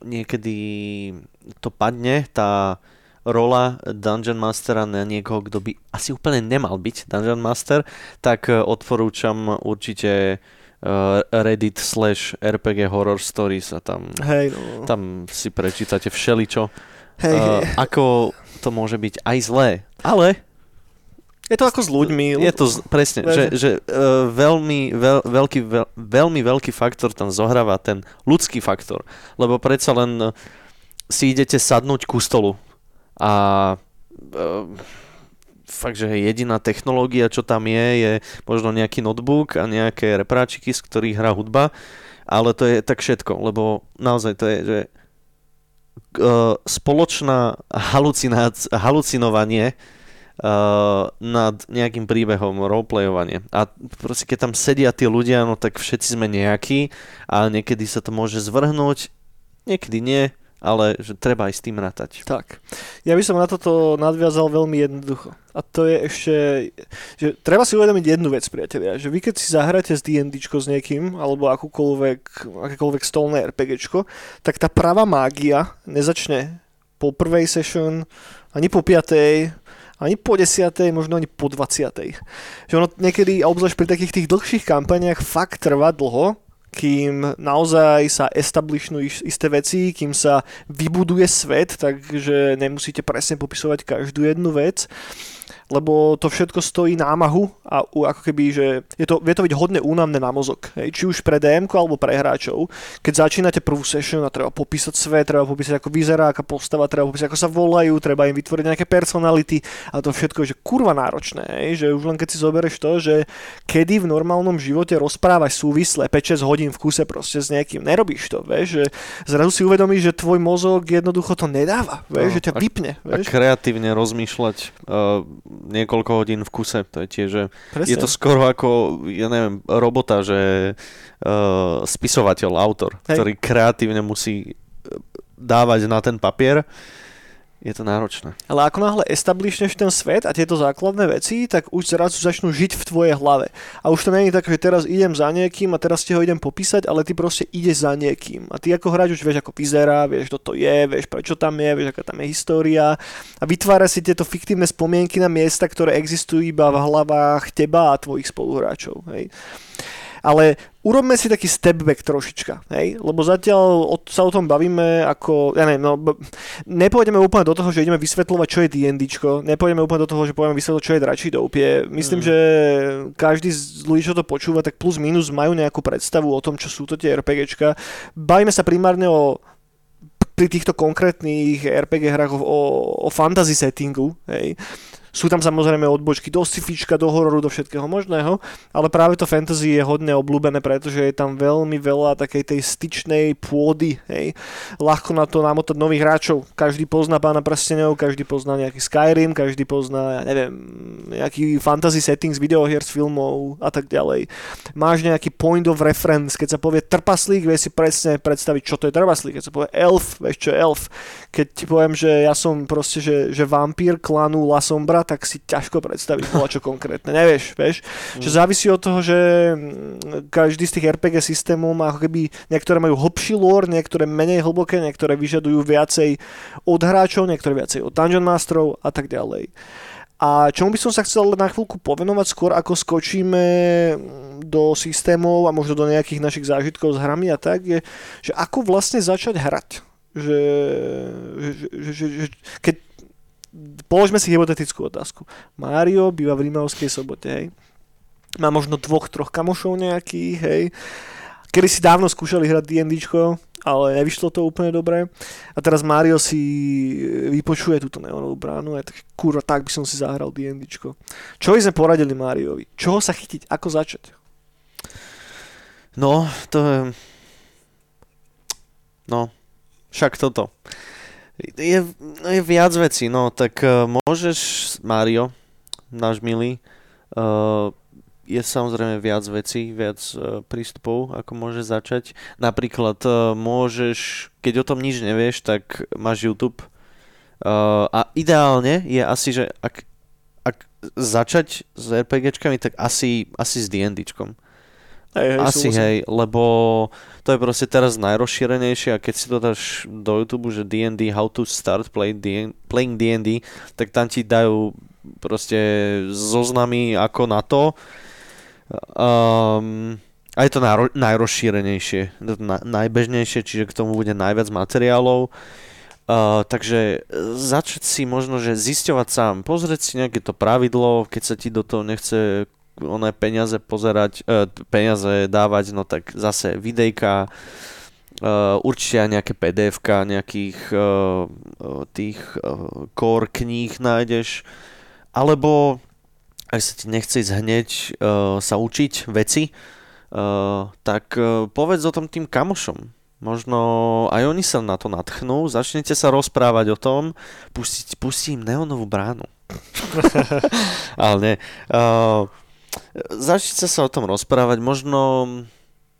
niekedy to padne, tá rola Dungeon Mastera na niekoho, kto by asi úplne nemal byť Dungeon Master, tak eh, odporúčam určite uh, Reddit slash RPG Horror Stories a tam, Hej, no. tam si prečítate všeličo. Hej, hej. Uh, ako to môže byť aj zlé. Ale Je to ako s ľuďmi. je to presne, že, že uh, veľmi, veľ, veľký, veľ, veľmi veľký faktor tam zohráva ten ľudský faktor. Lebo predsa len uh, si idete sadnúť ku stolu a uh, fakt, že jediná technológia, čo tam je, je možno nejaký notebook a nejaké repráčiky, z ktorých hrá hudba, ale to je tak všetko, lebo naozaj to je, že uh, spoločná halucinácia, halucinovanie uh, nad nejakým príbehom, roleplayovanie. A proste keď tam sedia tí ľudia, no tak všetci sme nejakí a niekedy sa to môže zvrhnúť, niekedy nie, ale že treba aj s tým rátať. Tak. Ja by som na toto nadviazal veľmi jednoducho. A to je ešte, že treba si uvedomiť jednu vec, priatelia, že vy keď si zahráte s D&Dčko s niekým, alebo akúkoľvek, akékoľvek stolné RPGčko, tak tá pravá mágia nezačne po prvej session, ani po piatej, ani po desiatej, možno ani po 20. Že ono niekedy, obzvlášť pri takých tých dlhších kampaniách, fakt trvá dlho, kým naozaj sa establishnu is- isté veci, kým sa vybuduje svet, takže nemusíte presne popisovať každú jednu vec, lebo to všetko stojí námahu a ako keby, že je to, vie to byť hodne únavné na mozog, hej, či už pre dm alebo pre hráčov. Keď začínate prvú session a treba popísať svet, treba popísať ako vyzerá, aká postava, treba popísať ako sa volajú, treba im vytvoriť nejaké personality a to všetko je že kurva náročné, hej, že už len keď si zoberieš to, že kedy v normálnom živote rozprávaš súvisle 5-6 hodín v kuse proste s niekým, nerobíš to, vieš, že zrazu si uvedomíš, že tvoj mozog jednoducho to nedáva, vieš, No, že ťa a- vypne, A vieš. kreatívne rozmýšľať uh, niekoľko hodín v kuse, to je tiež, že Presne. je to skoro ako, ja neviem, robota, že uh, spisovateľ, autor, Hej. ktorý kreatívne musí eh, dávať na ten papier je to náročné. Ale ako náhle establishneš ten svet a tieto základné veci, tak už zrazu začnú žiť v tvojej hlave. A už to není tak, že teraz idem za niekým a teraz ti ho idem popísať, ale ty proste ideš za niekým. A ty ako hráč už vieš, ako vyzerá, vieš, kto to je, vieš, prečo tam je, vieš, aká tam je história. A vytvára si tieto fiktívne spomienky na miesta, ktoré existujú iba v hlavách teba a tvojich spoluhráčov. Hej ale urobme si taký step back trošička, hej? lebo zatiaľ o, sa o tom bavíme ako, ja neviem, no, b- nepôjdeme úplne do toho, že ideme vysvetľovať, čo je D&Dčko, nepôjdeme úplne do toho, že povieme vysvetľovať, čo je dračí doupie. Myslím, mm. že každý z ľudí, čo to počúva, tak plus minus majú nejakú predstavu o tom, čo sú to tie RPGčka. Bavíme sa primárne o pri týchto konkrétnych RPG hrách o, o fantasy settingu, hej. Sú tam samozrejme odbočky do scifička, do hororu, do všetkého možného, ale práve to fantasy je hodne obľúbené, pretože je tam veľmi veľa takej tej styčnej pôdy, hej. Ľahko na to namotať nových hráčov. Každý pozná pána prstenov, každý pozná nejaký Skyrim, každý pozná, ja neviem, nejaký fantasy setting z videohier, z filmov a tak ďalej. Máš nejaký point of reference, keď sa povie trpaslík, vieš si presne predstaviť, čo to je trpaslík. Keď sa povie elf, vieš čo je elf. Keď ti poviem, že ja som proste, že, že vampír klanu La Sombra, tak si ťažko predstaviť čo konkrétne, nevieš, vieš. Mm. Že závisí od toho, že mm, každý z tých RPG systémov má ako keby, niektoré majú hlbší lore, niektoré menej hlboké, niektoré vyžadujú viacej od hráčov, niektoré viacej od Dungeon Masterov a tak ďalej. A čomu by som sa chcel na chvíľku povenovať skôr, ako skočíme do systémov a možno do nejakých našich zážitkov s hrami a tak, je, že ako vlastne začať hrať. Že, že, že, že, keď položme si hypotetickú otázku. Mário býva v Rímavskej sobote, hej. Má možno dvoch, troch kamošov nejakých, hej. Kedy si dávno skúšali hrať D&D, ale nevyšlo to úplne dobre. A teraz Mario si vypočuje túto neonovú bránu a tak, kurva, tak by som si zahral D&D. Čo by sme poradili Mariovi? Čoho sa chytiť? Ako začať? No, to je... No, však toto. Je, je viac vecí, no tak uh, môžeš, Mario, náš milý, uh, je samozrejme viac vecí, viac uh, prístupov, ako môžeš začať. Napríklad uh, môžeš, keď o tom nič nevieš, tak máš YouTube. Uh, a ideálne je asi, že ak, ak začať s RPGčkami, tak asi, asi s D&Dčkom. Hej, hej, Asi súhlasím. hej, lebo to je proste teraz najrozšírenejšie a keď si to dáš do YouTube, že D&D, how to start play D- playing D&D, tak tam ti dajú proste zoznamy ako na to. Um, a je to najro- najrozšírenejšie, na- najbežnejšie, čiže k tomu bude najviac materiálov. Uh, takže začať si možno, že zisťovať sám, pozrieť si nejaké to pravidlo, keď sa ti do toho nechce oné peniaze pozerať, uh, peniaze dávať, no tak zase videjka, uh, určite aj nejaké pdf nejakých uh, tých uh, core kníh nájdeš, alebo ak sa ti nechce ísť hneď uh, sa učiť veci, uh, tak uh, povedz o tom tým kamošom. Možno aj oni sa na to natchnú, začnete sa rozprávať o tom, pustiť, pustí im neonovú bránu. Ale nie. Uh, začnite sa o tom rozprávať, možno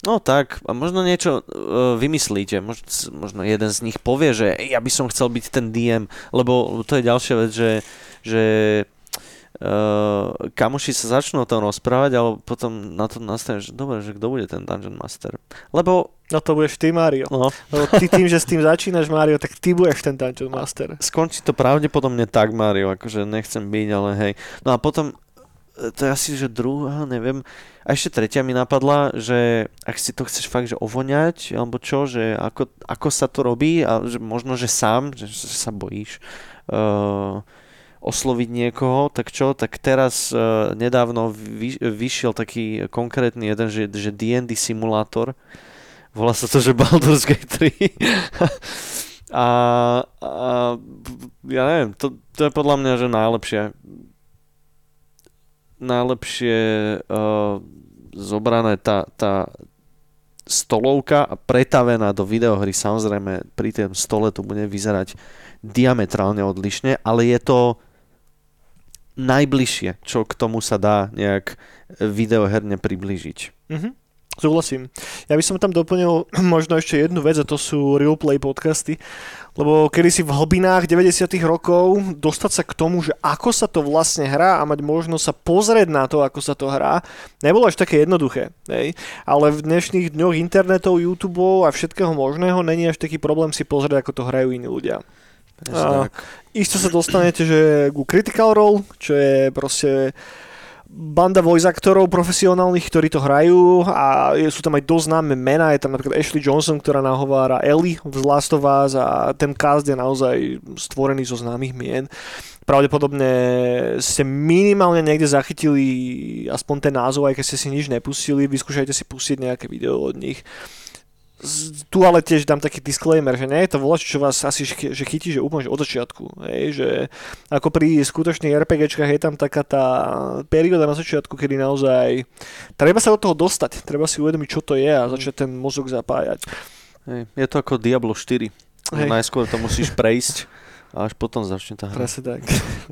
No tak, a možno niečo uh, vymyslíte, možno, možno jeden z nich povie, že ja by som chcel byť ten DM, lebo to je ďalšia vec, že, že uh, kamoši sa začnú o tom rozprávať, ale potom na to nastane, že dobre, že kto bude ten Dungeon Master. Lebo... No to budeš ty, Mario. No, Lebo ty tým, že s tým začínaš, Mario, tak ty budeš ten Dungeon Master. skončí to pravdepodobne tak, Mario, akože nechcem byť, ale hej. No a potom to je asi, že druhá, neviem. A ešte tretia mi napadla, že ak si to chceš fakt, že ovoňať, alebo čo, že ako, ako sa to robí a že možno, že sám, že, že sa bojíš uh, osloviť niekoho, tak čo, tak teraz uh, nedávno vy, vyšiel taký konkrétny jeden, že, že D&D simulátor, volá sa to, že Baldur's Gate 3. a, a ja neviem, to, to je podľa mňa, že najlepšie najlepšie uh, zobrané tá, tá stolovka a pretavená do videohry. Samozrejme, pri tom stole to bude vyzerať diametrálne odlišne, ale je to najbližšie, čo k tomu sa dá nejak videoherne priblížiť. Mhm. Súhlasím. Ja by som tam doplnil možno ešte jednu vec a to sú real play podcasty, lebo kedy si v hlbinách 90 rokov dostať sa k tomu, že ako sa to vlastne hrá a mať možnosť sa pozrieť na to, ako sa to hrá, nebolo až také jednoduché. Hej? Ale v dnešných dňoch internetov, YouTube a všetkého možného není až taký problém si pozrieť, ako to hrajú iní ľudia. Isto sa dostanete, že ku Critical Role, čo je proste banda voice aktorov profesionálnych, ktorí to hrajú a sú tam aj dosť známe mená, je tam napríklad Ashley Johnson, ktorá nahovára Ellie v Last of Us a ten cast je naozaj stvorený zo známych mien. Pravdepodobne ste minimálne niekde zachytili aspoň ten názov, aj keď ste si nič nepustili, vyskúšajte si pustiť nejaké video od nich tu ale tiež dám taký disclaimer, že nie je to volač, čo vás asi že chytí, že úplne že od začiatku. Hej, že ako pri skutočných RPGčkách je tam taká tá perióda na začiatku, kedy naozaj treba sa do toho dostať, treba si uvedomiť, čo to je a začať ten mozog zapájať. Hej, je to ako Diablo 4. Hej. Najskôr to musíš prejsť a až potom začne tá hra. Presne tak.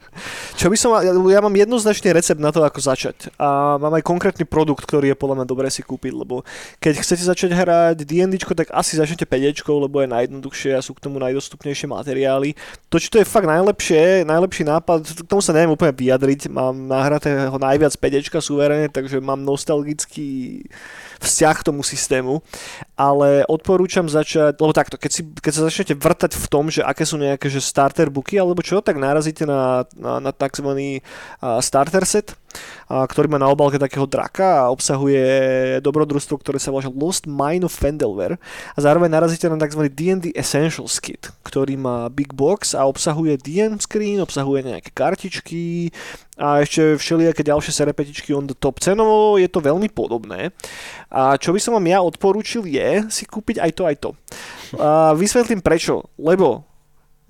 Čo by som, ja, ja mám jednoznačný recept na to, ako začať. A mám aj konkrétny produkt, ktorý je podľa mňa dobré si kúpiť, lebo keď chcete začať hrať D&D, tak asi začnete 5, lebo je najjednoduchšie a sú k tomu najdostupnejšie materiály. To, či to je fakt najlepšie, najlepší nápad, k tomu sa neviem úplne vyjadriť. Mám nahratého najviac 5 suverene, takže mám nostalgický vzťah k tomu systému, ale odporúčam začať, lebo takto, keď, si, keď sa začnete vrtať v tom, že aké sú nejaké že starter booky alebo čo, tak narazíte na, na, na tzv. starter set, ktorý má na obálke takého draka a obsahuje dobrodružstvo, ktoré sa volá Lost Mine of Fendelware a zároveň narazíte na tzv. D&D Essentials Kit, ktorý má big box a obsahuje DM screen, obsahuje nejaké kartičky, a ešte všelijaké ďalšie serepetičky on the top. Cenovo je to veľmi podobné. A čo by som vám ja odporúčil je si kúpiť aj to, aj to. A vysvetlím prečo. Lebo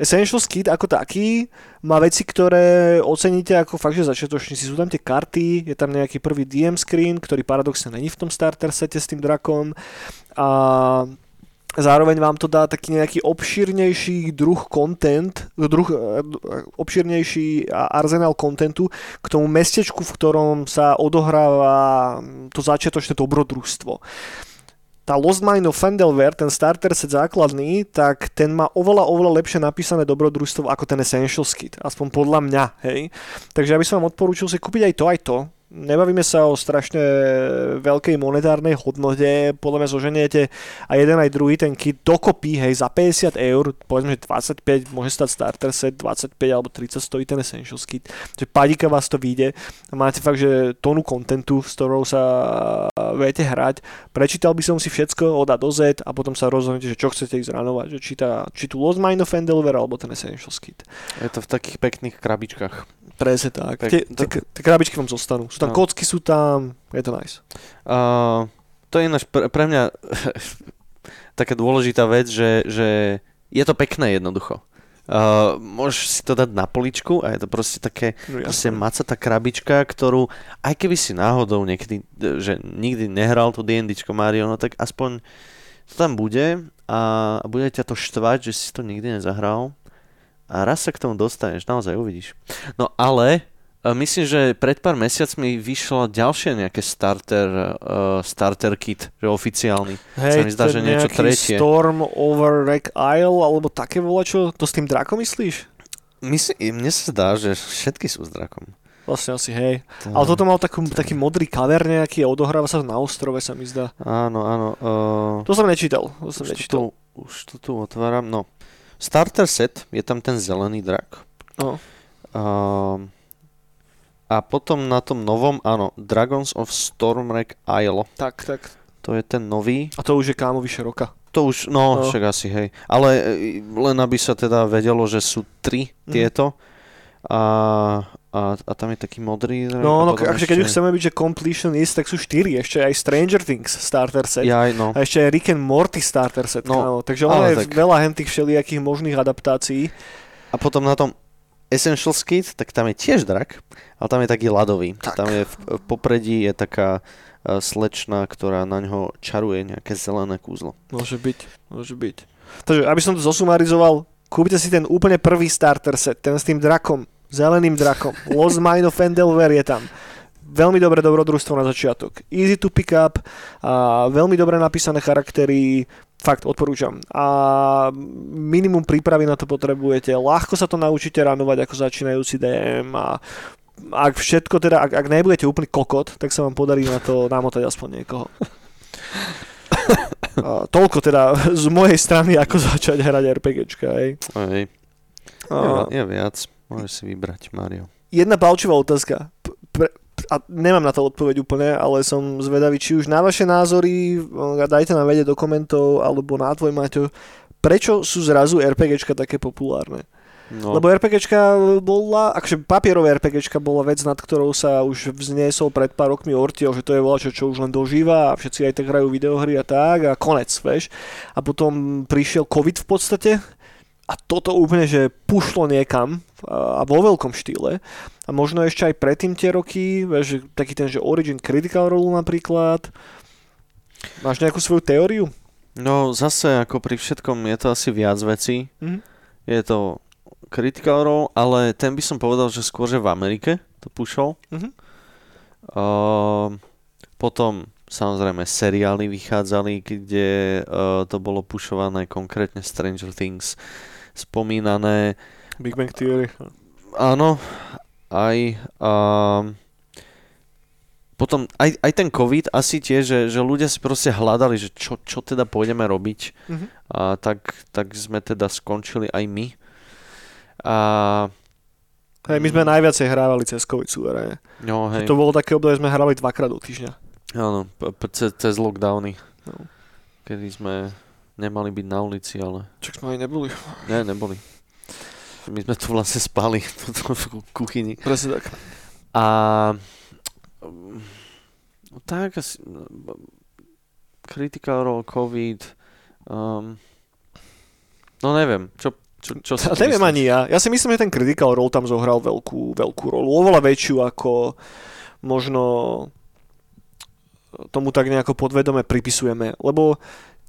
Essentials Kit ako taký má veci, ktoré oceníte ako fakt, že začiatočníci. Sú tam tie karty, je tam nejaký prvý DM screen, ktorý paradoxne není v tom starter sete s tým drakom. A Zároveň vám to dá taký nejaký obšírnejší druh content, druh, obšírnejší arzenál kontentu k tomu mestečku, v ktorom sa odohráva to začiatočné dobrodružstvo tá Lost Mine of Fandelware, ten starter set základný, tak ten má oveľa, oveľa lepšie napísané dobrodružstvo ako ten Essentials Kit. Aspoň podľa mňa, hej. Takže ja by som vám odporúčil si kúpiť aj to, aj to nebavíme sa o strašne veľkej monetárnej hodnote, podľa mňa zoženiete aj jeden aj druhý ten kit dokopy, hej, za 50 eur, povedzme, že 25 môže stať starter set, 25 alebo 30 stojí ten Essentials kit, že padíka vás to vyjde a máte fakt, že tónu kontentu, s ktorou sa viete hrať. Prečítal by som si všetko od A do Z a potom sa rozhodnete, že čo chcete ich zranovať, že či, tá, či tu Lost Mine of Endelver alebo ten Essentials kit. Je to v takých pekných krabičkách. Presne tak. tak tie, to... tie krabičky vám zostanú. Sú tam no. kocky, sú tam, je to nice. Uh, to je ináč pre, pre mňa taká dôležitá vec, že, že je to pekné jednoducho. Uh, môžeš si to dať na poličku a je to proste také no, proste macatá krabička, ktorú aj keby si náhodou niekedy, že nikdy nehral to D&Dčko Mario, no tak aspoň to tam bude a, bude ťa to štvať, že si to nikdy nezahral a raz sa k tomu dostaneš, naozaj uvidíš. No ale myslím, že pred pár mesiacmi vyšlo ďalšie nejaké starter, uh, starter kit, že oficiálny. Hej, sa mi zdá, že niečo tretie. Storm over Wreck Isle, alebo také čo? To s tým drakom myslíš? Myslím, mne sa zdá, že všetky sú s drakom. Vlastne asi, hej. To... Ale toto mal takú, taký modrý cover nejaký a odohráva sa na ostrove, sa mi zdá. Áno, áno. Uh... To som nečítal. To som už nečítal. To tu, už to tu otváram, no. Starter set, je tam ten zelený drak. Oh. Uh, a potom na tom novom, áno, Dragons of Stormwreck Isle. Tak, tak. To je ten nový. A to už je kámo vyše roka. To už, no, no. však asi, hej. Ale e, len aby sa teda vedelo, že sú tri mm. tieto. A, a, a tam je taký modrý. No, no ešte... keď už chceme byť, že completionist, tak sú štyri. Ešte aj Stranger Things starter set. Ja, no. A ešte aj Rick and Morty starter set. No, kámo. Takže ono je tak... veľa hen tých všelijakých možných adaptácií. A potom na tom Essential Kit, tak tam je tiež drak, ale tam je taký ľadový. Tak. Tam je v, v popredí je taká uh, slečna, ktorá na ňo čaruje nejaké zelené kúzlo. Môže byť, môže byť. Takže, aby som to zosumarizoval, kúpite si ten úplne prvý starter set, ten s tým drakom zeleným drakom. Lost Mine of Endelver je tam. Veľmi dobré dobrodružstvo na začiatok. Easy to pick up, a veľmi dobre napísané charaktery, fakt odporúčam. A minimum prípravy na to potrebujete, ľahko sa to naučíte ranovať ako začínajúci DM a ak všetko teda, ak, ak nebudete úplný kokot, tak sa vám podarí na to namotať aspoň niekoho. A toľko teda z mojej strany, ako začať hrať RPGčka, hej. Hej. Je, je viac. Môžeš si vybrať, Mario. jedna palčivá otázka. A nemám na to odpoveď úplne, ale som zvedavý, či už na vaše názory, a dajte nám vedieť do komentov, alebo na tvoj, Maťo, prečo sú zrazu RPGčka také populárne? No, Lebo RPGčka bola, akože papierové RPGčka bola vec, nad ktorou sa už vzniesol pred pár rokmi Ortiel, že to je voľačo, čo už len dožíva a všetci aj tak hrajú videohry a tak a konec, vieš. A potom prišiel COVID v podstate a toto úplne, že pušlo niekam a vo veľkom štýle. A možno ešte aj predtým tie roky, že taký ten, že Origin Critical Role napríklad. Máš nejakú svoju teóriu? no zase, ako pri všetkom, je to asi viac vecí. Mhm. Je to Critical Role, ale ten by som povedal, že skôr, že v Amerike to pušol. Mhm. Uh, potom samozrejme seriály vychádzali, kde uh, to bolo pušované konkrétne Stranger Things spomínané. Big Bang Theory. Áno, aj um, potom aj, aj ten COVID asi tiež, že, že ľudia si proste hľadali, že čo, čo teda pôjdeme robiť Mhm. a tak, tak sme teda skončili aj my. A Hej, my sme najviacej hrávali cez COVID suverene. no hej, To bolo také obdobie, že sme hrávali dvakrát do týždňa. áno, p- p- cez, cez lockdowny, No. kedy sme nemali byť na ulici, ale Čak sme aj neboli. ne, neboli. My sme tu vlastne spali v kuchyni. Presne tak. A no tak asi no, Critical Role, COVID um, no neviem, čo, čo, čo si neviem myslíš? ani ja. Ja si myslím, že ten Critical Role tam zohral veľkú, veľkú rolu. Oveľa väčšiu ako možno tomu tak nejako podvedome pripisujeme. Lebo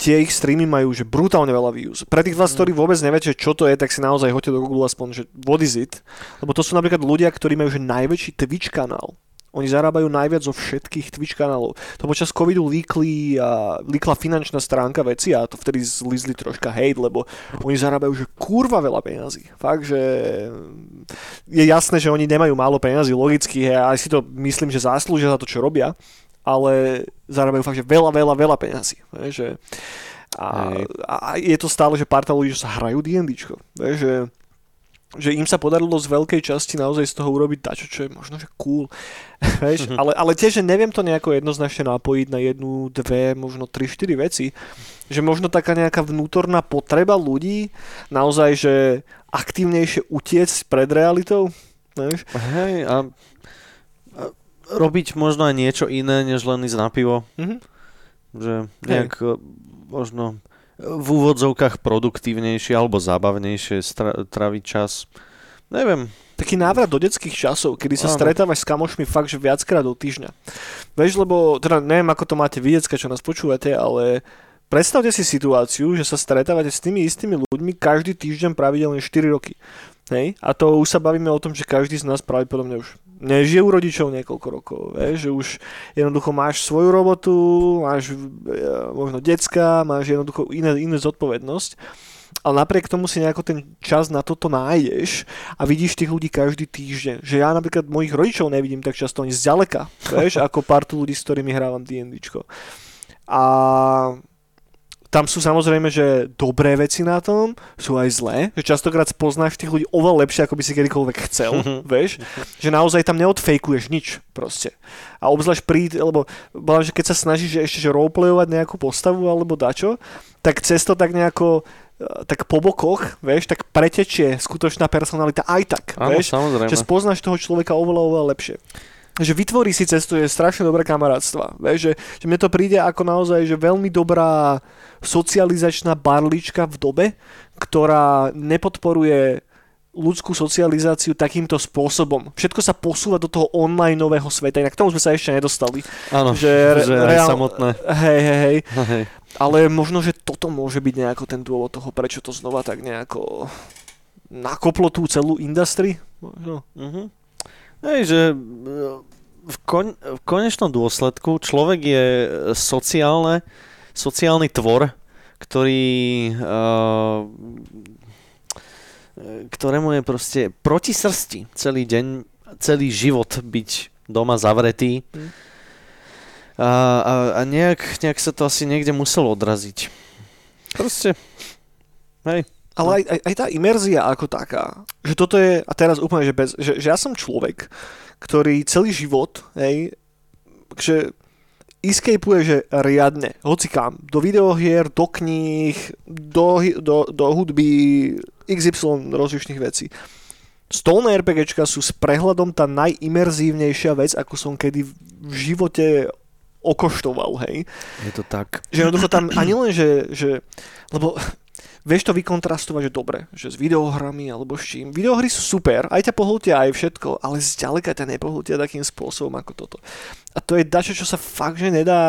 tie ich streamy majú že brutálne veľa views. Pre tých vás, ktorí vôbec neviete, čo to je, tak si naozaj hoďte do Google aspoň, že what is it? Lebo to sú napríklad ľudia, ktorí majú že najväčší Twitch kanál. Oni zarábajú najviac zo všetkých Twitch kanálov. To počas covidu líkli a líkla finančná stránka veci a to vtedy zlizli troška hate, lebo oni zarábajú že kurva veľa peňazí. Fakt, že je jasné, že oni nemajú málo peňazí, logicky, a aj si to myslím, že zaslúžia za to, čo robia, ale zarábajú fakt, že veľa, veľa, veľa peňazí. Že a, Hej. a, je to stále, že parta ľudí, že sa hrajú D&Dčko. Že, že im sa podarilo z veľkej časti naozaj z toho urobiť dačo, čo je možno, že cool. Vieš, ale, ale tiež, že neviem to nejako jednoznačne napojiť na jednu, dve, možno tri, štyri veci. Že možno taká nejaká vnútorná potreba ľudí naozaj, že aktívnejšie utiecť pred realitou. Vieš? Hej, a robiť možno aj niečo iné, než len ísť na pivo. Mhm. Že nejak e, možno v úvodzovkách produktívnejšie alebo zábavnejšie stra- traviť čas. Neviem. Taký návrat do detských časov, kedy sa Áno. stretávaš s kamošmi fakt, že viackrát do týždňa. Vieš, lebo, teda neviem, ako to máte vy, decka, čo nás počúvate, ale predstavte si situáciu, že sa stretávate s tými istými ľuďmi každý týždeň pravidelne 4 roky. Hej? A to už sa bavíme o tom, že každý z nás pravdepodobne už nežije u rodičov niekoľko rokov. Vieš? Že už jednoducho máš svoju robotu, máš e, možno decka, máš jednoducho iné, iné zodpovednosť ale napriek tomu si nejako ten čas na toto nájdeš a vidíš tých ľudí každý týždeň. Že ja napríklad mojich rodičov nevidím tak často ani zďaleka, vieš, ako partu ľudí, s ktorými hrávam D&Dčko. A tam sú samozrejme, že dobré veci na tom, sú aj zlé, že častokrát poznáš tých ľudí oveľa lepšie, ako by si kedykoľvek chcel, vieš, že naozaj tam neodfejkuješ nič proste. A obzvlášť pri, lebo bola, že keď sa snažíš že ešte že roleplayovať nejakú postavu alebo dačo, tak cez to tak nejako e, tak po bokoch, vieš, tak pretečie skutočná personalita aj tak, Áno, vieš, samozrejme. že spoznáš toho človeka oveľa, oveľa lepšie. Že vytvorí si cestu, je strašne dobré kamarátstva. Vieš, že, že mne to príde ako naozaj, že veľmi dobrá socializačná barlička v dobe, ktorá nepodporuje ľudskú socializáciu takýmto spôsobom. Všetko sa posúva do toho online nového sveta, inak k tomu sme sa ešte nedostali. Áno, že že, aj reál- samotné. Hej, hej, hej. Hej. Ale možno, že toto môže byť nejako ten dôvod toho, prečo to znova tak nejako nakoplo tú celú industry. Možno. Mhm. Hej, že v, kon, v konečnom dôsledku človek je sociálne, sociálny tvor, ktorý uh, ktorému je proste proti srsti celý deň, celý život byť doma zavretý. Mm. A, a, a nejak, nejak sa to asi niekde muselo odraziť. Proste, hej. Ale aj, aj, aj tá imerzia ako taká, že toto je, a teraz úplne, že, bez, že, že ja som človek, ktorý celý život, hej, že escapeuje, že riadne, hoci kam, do videohier, do kníh, do, do, do hudby, XY rozličných vecí. Stolné RPGčka sú s prehľadom tá najimerzívnejšia vec, ako som kedy v živote okoštoval, hej. Je to tak. Že jednoducho tam ani len, že, že lebo vieš to vykontrastovať, že dobre, že s videohrami alebo s čím. Videohry sú super, aj ťa pohltia, aj všetko, ale zďaleka ťa nepohltia takým spôsobom ako toto. A to je dačo, čo sa fakt, že nedá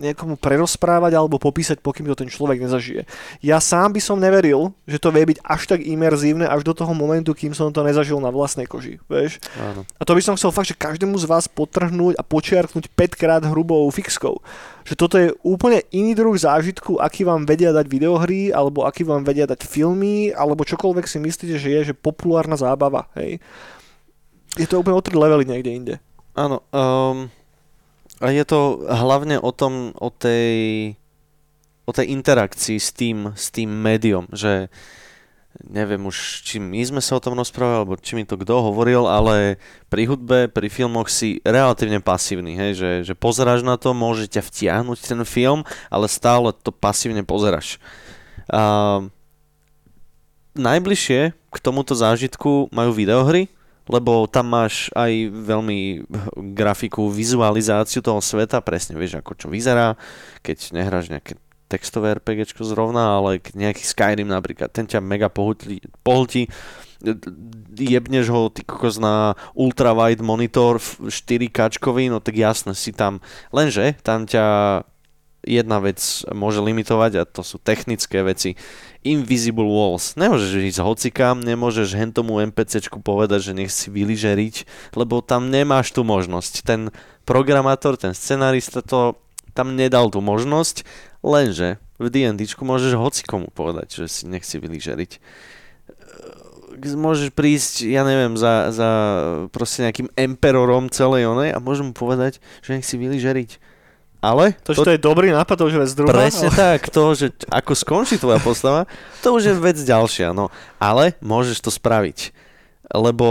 niekomu prerozprávať alebo popísať, pokým to ten človek nezažije. Ja sám by som neveril, že to vie byť až tak imerzívne až do toho momentu, kým som to nezažil na vlastnej koži. Vieš? Áno. A to by som chcel fakt, že každému z vás potrhnúť a počiarknúť 5 krát hrubou fixkou. Že toto je úplne iný druh zážitku, aký vám vedia dať videohry, alebo aký vám vedia dať filmy, alebo čokoľvek si myslíte, že je že populárna zábava. Hej? Je to úplne o 3 levely niekde inde. Áno. Um, a je to hlavne o tom, o tej, o tej interakcii s tým, s tým médium, že neviem už, či my sme sa o tom rozprávali, alebo či mi to kto hovoril, ale pri hudbe, pri filmoch si relatívne pasívny, hej, že, že pozeráš na to, môže ťa vtiahnuť ten film, ale stále to pasívne pozeráš. A, najbližšie k tomuto zážitku majú videohry, lebo tam máš aj veľmi grafiku, vizualizáciu toho sveta, presne vieš, ako čo vyzerá, keď nehráš nejaké textové RPGčko zrovna, ale nejaký Skyrim napríklad, ten ťa mega pohltí, pohltí jebneš ho ty kokos na ultrawide monitor 4K, no tak jasne si tam, lenže tam ťa jedna vec môže limitovať a to sú technické veci. Invisible walls. Nemôžeš ísť hocikam, nemôžeš hentomu NPCčku povedať, že nech si vyližeriť, lebo tam nemáš tú možnosť. Ten programátor, ten scenarista to tam nedal tú možnosť, lenže v D&Dčku môžeš hocikomu povedať, že si nechci vyližeriť môžeš prísť, ja neviem, za, za proste nejakým emperorom celej onej a môžem mu povedať, že nech si vyližeriť ale... To, že to, to je dobrý nápad, to už je vec druhá. Presne ale... tak, to, že ako skončí tvoja postava, to už je vec ďalšia, no. Ale môžeš to spraviť, lebo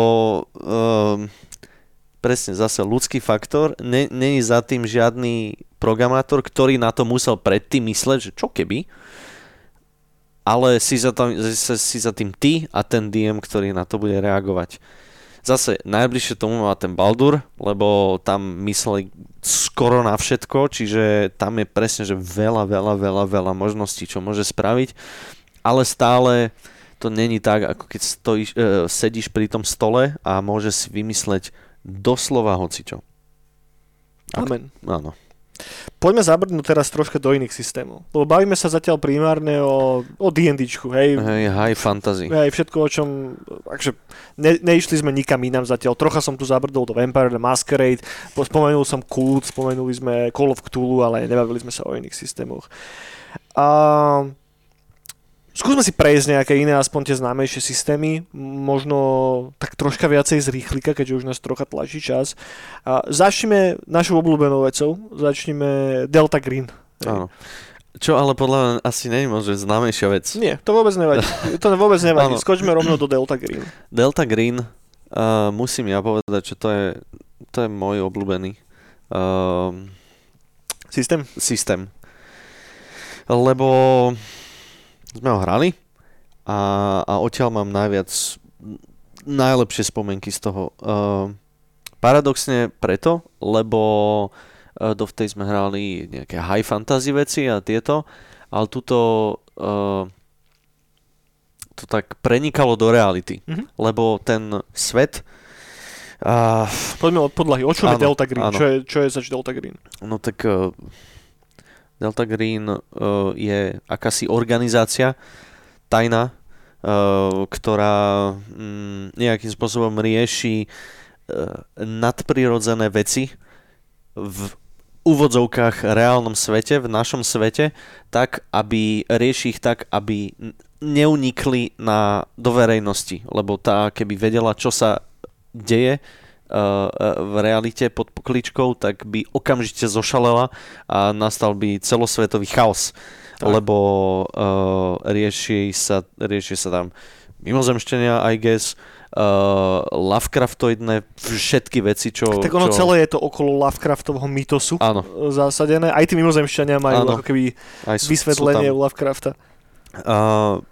um, presne zase ľudský faktor, není za tým žiadny programátor, ktorý na to musel predtým mysleť, že čo keby, ale si za, tam, si za tým ty a ten DM, ktorý na to bude reagovať. Zase najbližšie tomu má ten Baldur, lebo tam mysleli skoro na všetko, čiže tam je presne, že veľa, veľa, veľa, veľa možností, čo môže spraviť, ale stále to není tak, ako keď stojíš, e, sedíš pri tom stole a môže si vymysleť doslova hocičo. Amen. Áno. Poďme zabrnúť teraz troška do iných systémov. Lebo bavíme sa zatiaľ primárne o, o D&Dčku, hej. Hej, high fantasy. Hej, všetko o čom, akže ne, neišli sme nikam inám zatiaľ. Trocha som tu zabrdol do Vampire the Masquerade, spomenul som Kult, spomenuli sme Call of Cthulhu, ale nebavili sme sa o iných systémoch. A Skúsme si prejsť nejaké iné, aspoň tie známejšie systémy, možno tak troška viacej z rýchlika, keďže už nás trocha tlačí čas. A začneme našou obľúbenou vecou, začneme Delta Green. Áno. Čo ale podľa mňa asi je možno známejšia vec. Nie, to vôbec nevadí. To vôbec nevadí. Skočme rovno do Delta Green. Delta Green, uh, musím ja povedať, že to je, to je môj obľúbený uh, systém. systém. Lebo sme ho hrali a, a odtiaľ mám najviac najlepšie spomienky z toho. Uh, paradoxne preto, lebo uh, dovtedy sme hrali nejaké high fantasy veci a tieto, ale tuto uh, to tak prenikalo do reality, mm-hmm. lebo ten svet uh, Poďme od podlahy. O čom áno, je Delta Green? Čo je, čo je zač Delta Green? No tak uh, Delta Green uh, je akási organizácia tajná, uh, ktorá um, nejakým spôsobom rieši nadprirodzené veci v úvodzovkách reálnom svete, v našom svete, tak, aby rieši ich tak, aby neunikli na, do verejnosti, lebo tá, keby vedela, čo sa deje uh, v realite pod pokličkou, tak by okamžite zošalela a nastal by celosvetový chaos, tak. lebo uh, rieši, sa, rieši sa tam mimozemšťania, I guess, uh, Lovecraftoidné všetky veci, čo... Tak ono čo... celé je to okolo Lovecraftovho mytosu Áno. zasadené. Aj tí mimozemšťania majú Áno. ako keby Aj sú, vysvetlenie sú tam... Lovecrafta. Uh,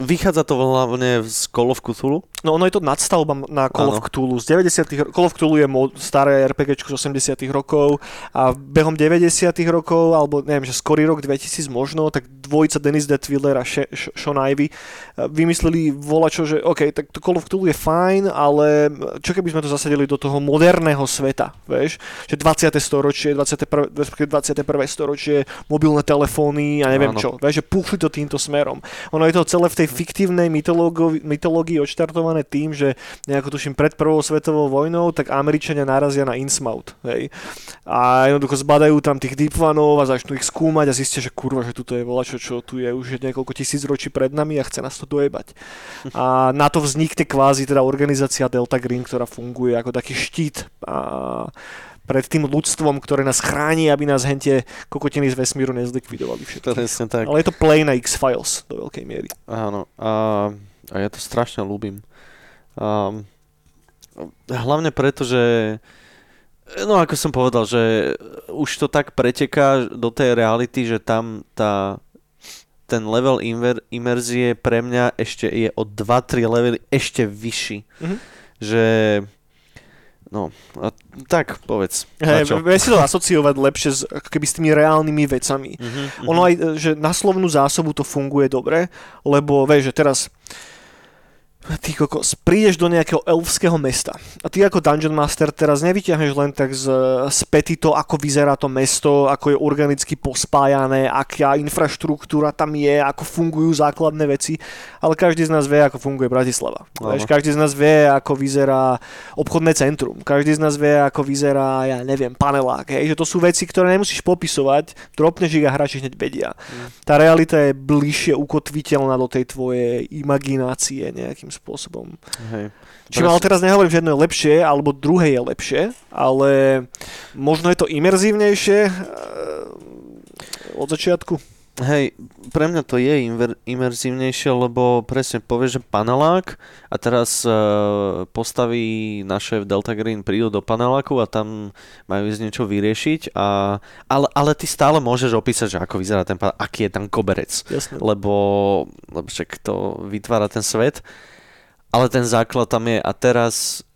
vychádza to hlavne z Call of Cthulhu? No ono je to nadstavba na Call ano. of Cthulhu. Z 90 Call of Cthulhu je staré RPG z 80 rokov a behom 90 rokov, alebo neviem, že skorý rok 2000 možno, tak dvojica Dennis Detwiller a Sean Ivy eh, vymysleli volačo, že OK, tak to Call of Cthulhu je fajn, ale čo keby sme to zasadili do toho moderného sveta, vieš? Že 20. storočie, 21. 21. storočie, mobilné telefóny a neviem ano. čo, vieš, že púchli to týmto smerom. Ono je to celé v tej fiktívnej mytológii odštartované tým, že nejako tuším pred prvou svetovou vojnou, tak Američania narazia na Innsmouth. Hej. A jednoducho zbadajú tam tých deepvanov a začnú ich skúmať a zistia, že kurva, že tuto je volačo, čo tu je už niekoľko tisíc ročí pred nami a chce nás to dojebať. A na to vznikne kvázi teda organizácia Delta Green, ktorá funguje ako taký štít a pred tým ľudstvom, ktoré nás chráni, aby nás hente kokotiny z vesmíru nezlikvidovali. Presne tak. Ale je to play na X-Files do veľkej miery. Áno. A, a ja to strašne ľúbim. Um, hlavne preto, že no ako som povedal, že už to tak preteká do tej reality, že tam tá, ten level imer, imerzie pre mňa ešte je o 2-3 levely ešte vyšší. Mm-hmm. Že No, a tak povedz. Hey, vie si to asociovať lepšie s, ako keby s tými reálnymi vecami. Mm-hmm, ono aj, že na slovnú zásobu to funguje dobre, lebo vieš, že teraz Ty kokos, prídeš do nejakého elfského mesta a ty ako Dungeon Master teraz nevyťahneš len tak z, z pety to, ako vyzerá to mesto, ako je organicky pospájané, aká infraštruktúra tam je, ako fungujú základné veci, ale každý z nás vie, ako funguje Bratislava. Vieš, každý z nás vie, ako vyzerá obchodné centrum, každý z nás vie, ako vyzerá, ja neviem, panelák. Hej? Že to sú veci, ktoré nemusíš popisovať, dropneš ich a hráči hneď vedia. Mm. Tá realita je bližšie ukotviteľná do tej tvojej imaginácie nejakým nejakým spôsobom. Hej. Čiže ale teraz nehovorím, že jedno je lepšie, alebo druhé je lepšie, ale možno je to imerzívnejšie eh, od začiatku. Hej, pre mňa to je inver, imerzívnejšie, lebo presne povieš, že panelák a teraz uh, postaví naše Delta Green prídu do paneláku a tam majú ísť niečo vyriešiť, a, ale, ale ty stále môžeš opísať, že ako vyzerá ten panelák, aký je tam koberec, Jasne. lebo, lebo však to vytvára ten svet ale ten základ tam je. A teraz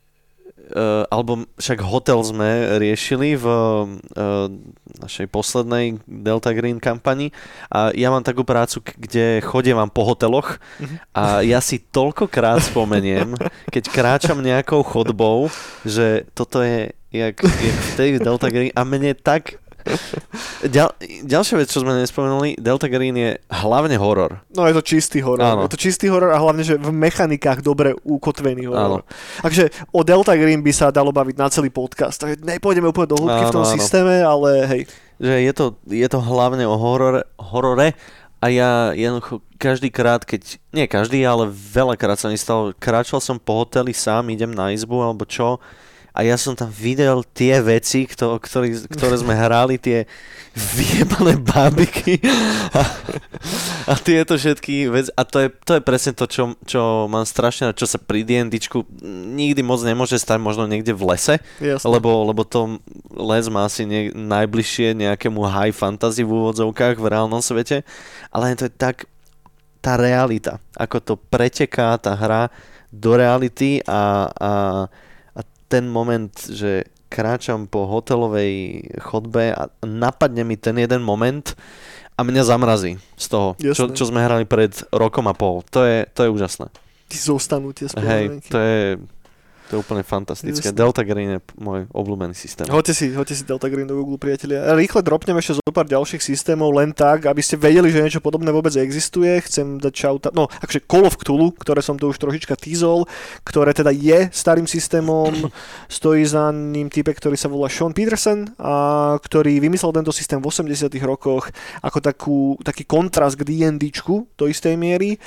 uh, alebo však hotel sme riešili v uh, našej poslednej Delta Green kampani. A ja mám takú prácu, kde chodím vám po hoteloch. A ja si toľkokrát spomeniem, keď kráčam nejakou chodbou, že toto je jak, jak v tej Delta Green. A mne tak Ďal, ďalšia vec, čo sme nespomenuli, Delta Green je hlavne horor. No je to čistý horor. Áno. Je to čistý horor a hlavne, že v mechanikách dobre ukotvený horor. Áno. Takže o Delta Green by sa dalo baviť na celý podcast. Takže nepôjdeme úplne do hĺbky v tom áno. systéme, ale hej. Že je to, je to hlavne o horore, horore a ja jednoducho každý krát, keď, nie každý, ale veľakrát sa mi stalo, kráčal som po hoteli sám, idem na izbu alebo čo, a ja som tam videl tie veci, kto, ktorý, ktoré sme hrali, tie vyjebané bábiky. A, a tieto všetky veci. A to je, to je presne to, čo, čo mám strašne, čo sa pri D&Dčku nikdy moc nemôže stať možno niekde v lese, lebo, lebo to les má asi nie, najbližšie nejakému high fantasy v úvodzovkách v reálnom svete, ale to je tak tá realita, ako to preteká tá hra do reality a, a ten moment, že kráčam po hotelovej chodbe a napadne mi ten jeden moment a mňa zamrazí z toho, čo, čo sme hrali pred rokom a pol. To je, to je úžasné. Ty zostanú tie Hej, to je, to je úplne fantastické. Just... Delta Green je môj obľúbený systém. Hoďte si, hoďte si Delta Green do Google, priatelia. Rýchle dropnem ešte zo pár ďalších systémov, len tak, aby ste vedeli, že niečo podobné vôbec existuje. Chcem dať shout no, akože Call of Cthulhu, ktoré som tu už trošička teasol, ktoré teda je starým systémom, stojí za ním type, ktorý sa volá Sean Peterson, a ktorý vymyslel tento systém v 80 rokoch ako takú, taký kontrast k D&Dčku do istej miery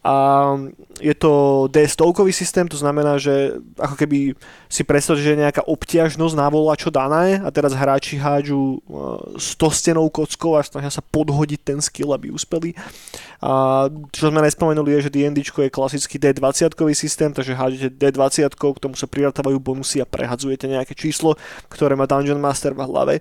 a je to D100 systém, to znamená, že ako keby si predstavte, že je nejaká obťažnosť na čo dané a teraz hráči hádžu 100 stenou kockou a snažia sa podhodiť ten skill, aby uspeli. A čo sme nespomenuli je, že D&D je klasický D20 systém, takže hádžete D20, k tomu sa priratávajú bonusy a prehadzujete nejaké číslo, ktoré má Dungeon Master v hlave.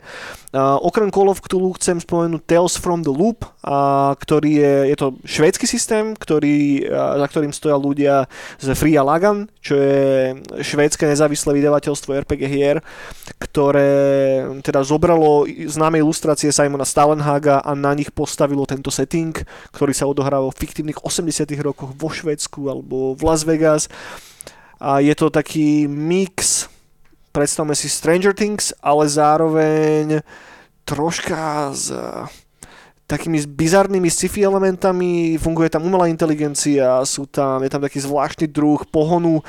A okrem Call of Cthulhu chcem spomenúť Tales from the Loop, a ktorý je, je to švédsky systém, ktorý, za ktorým stoja ľudia z Free Lagan, čo je švédske nezávislé vydavateľstvo RPG hier, ktoré teda zobralo známe ilustrácie Simona Stalenhaga a na nich postavilo tento setting, ktorý sa odohráva v fiktívnych 80 rokoch vo Švedsku alebo v Las Vegas. A je to taký mix, predstavme si Stranger Things, ale zároveň troška s takými bizarnými sci-fi elementami, funguje tam umelá inteligencia, sú tam, je tam taký zvláštny druh pohonu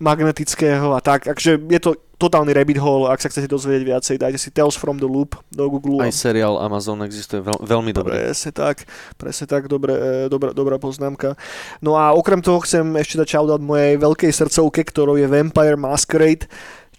magnetického a tak, takže je to totálny rabbit hole, ak sa chcete dozvedieť viacej, dajte si Tales from the Loop do Google. Aj seriál Amazon existuje veľ, veľmi dobrý. Presne tak, presne tak, dobre, e, dobrá, dobrá poznámka. No a okrem toho chcem ešte dať shoutout mojej veľkej srdcovke, ktorou je Vampire Masquerade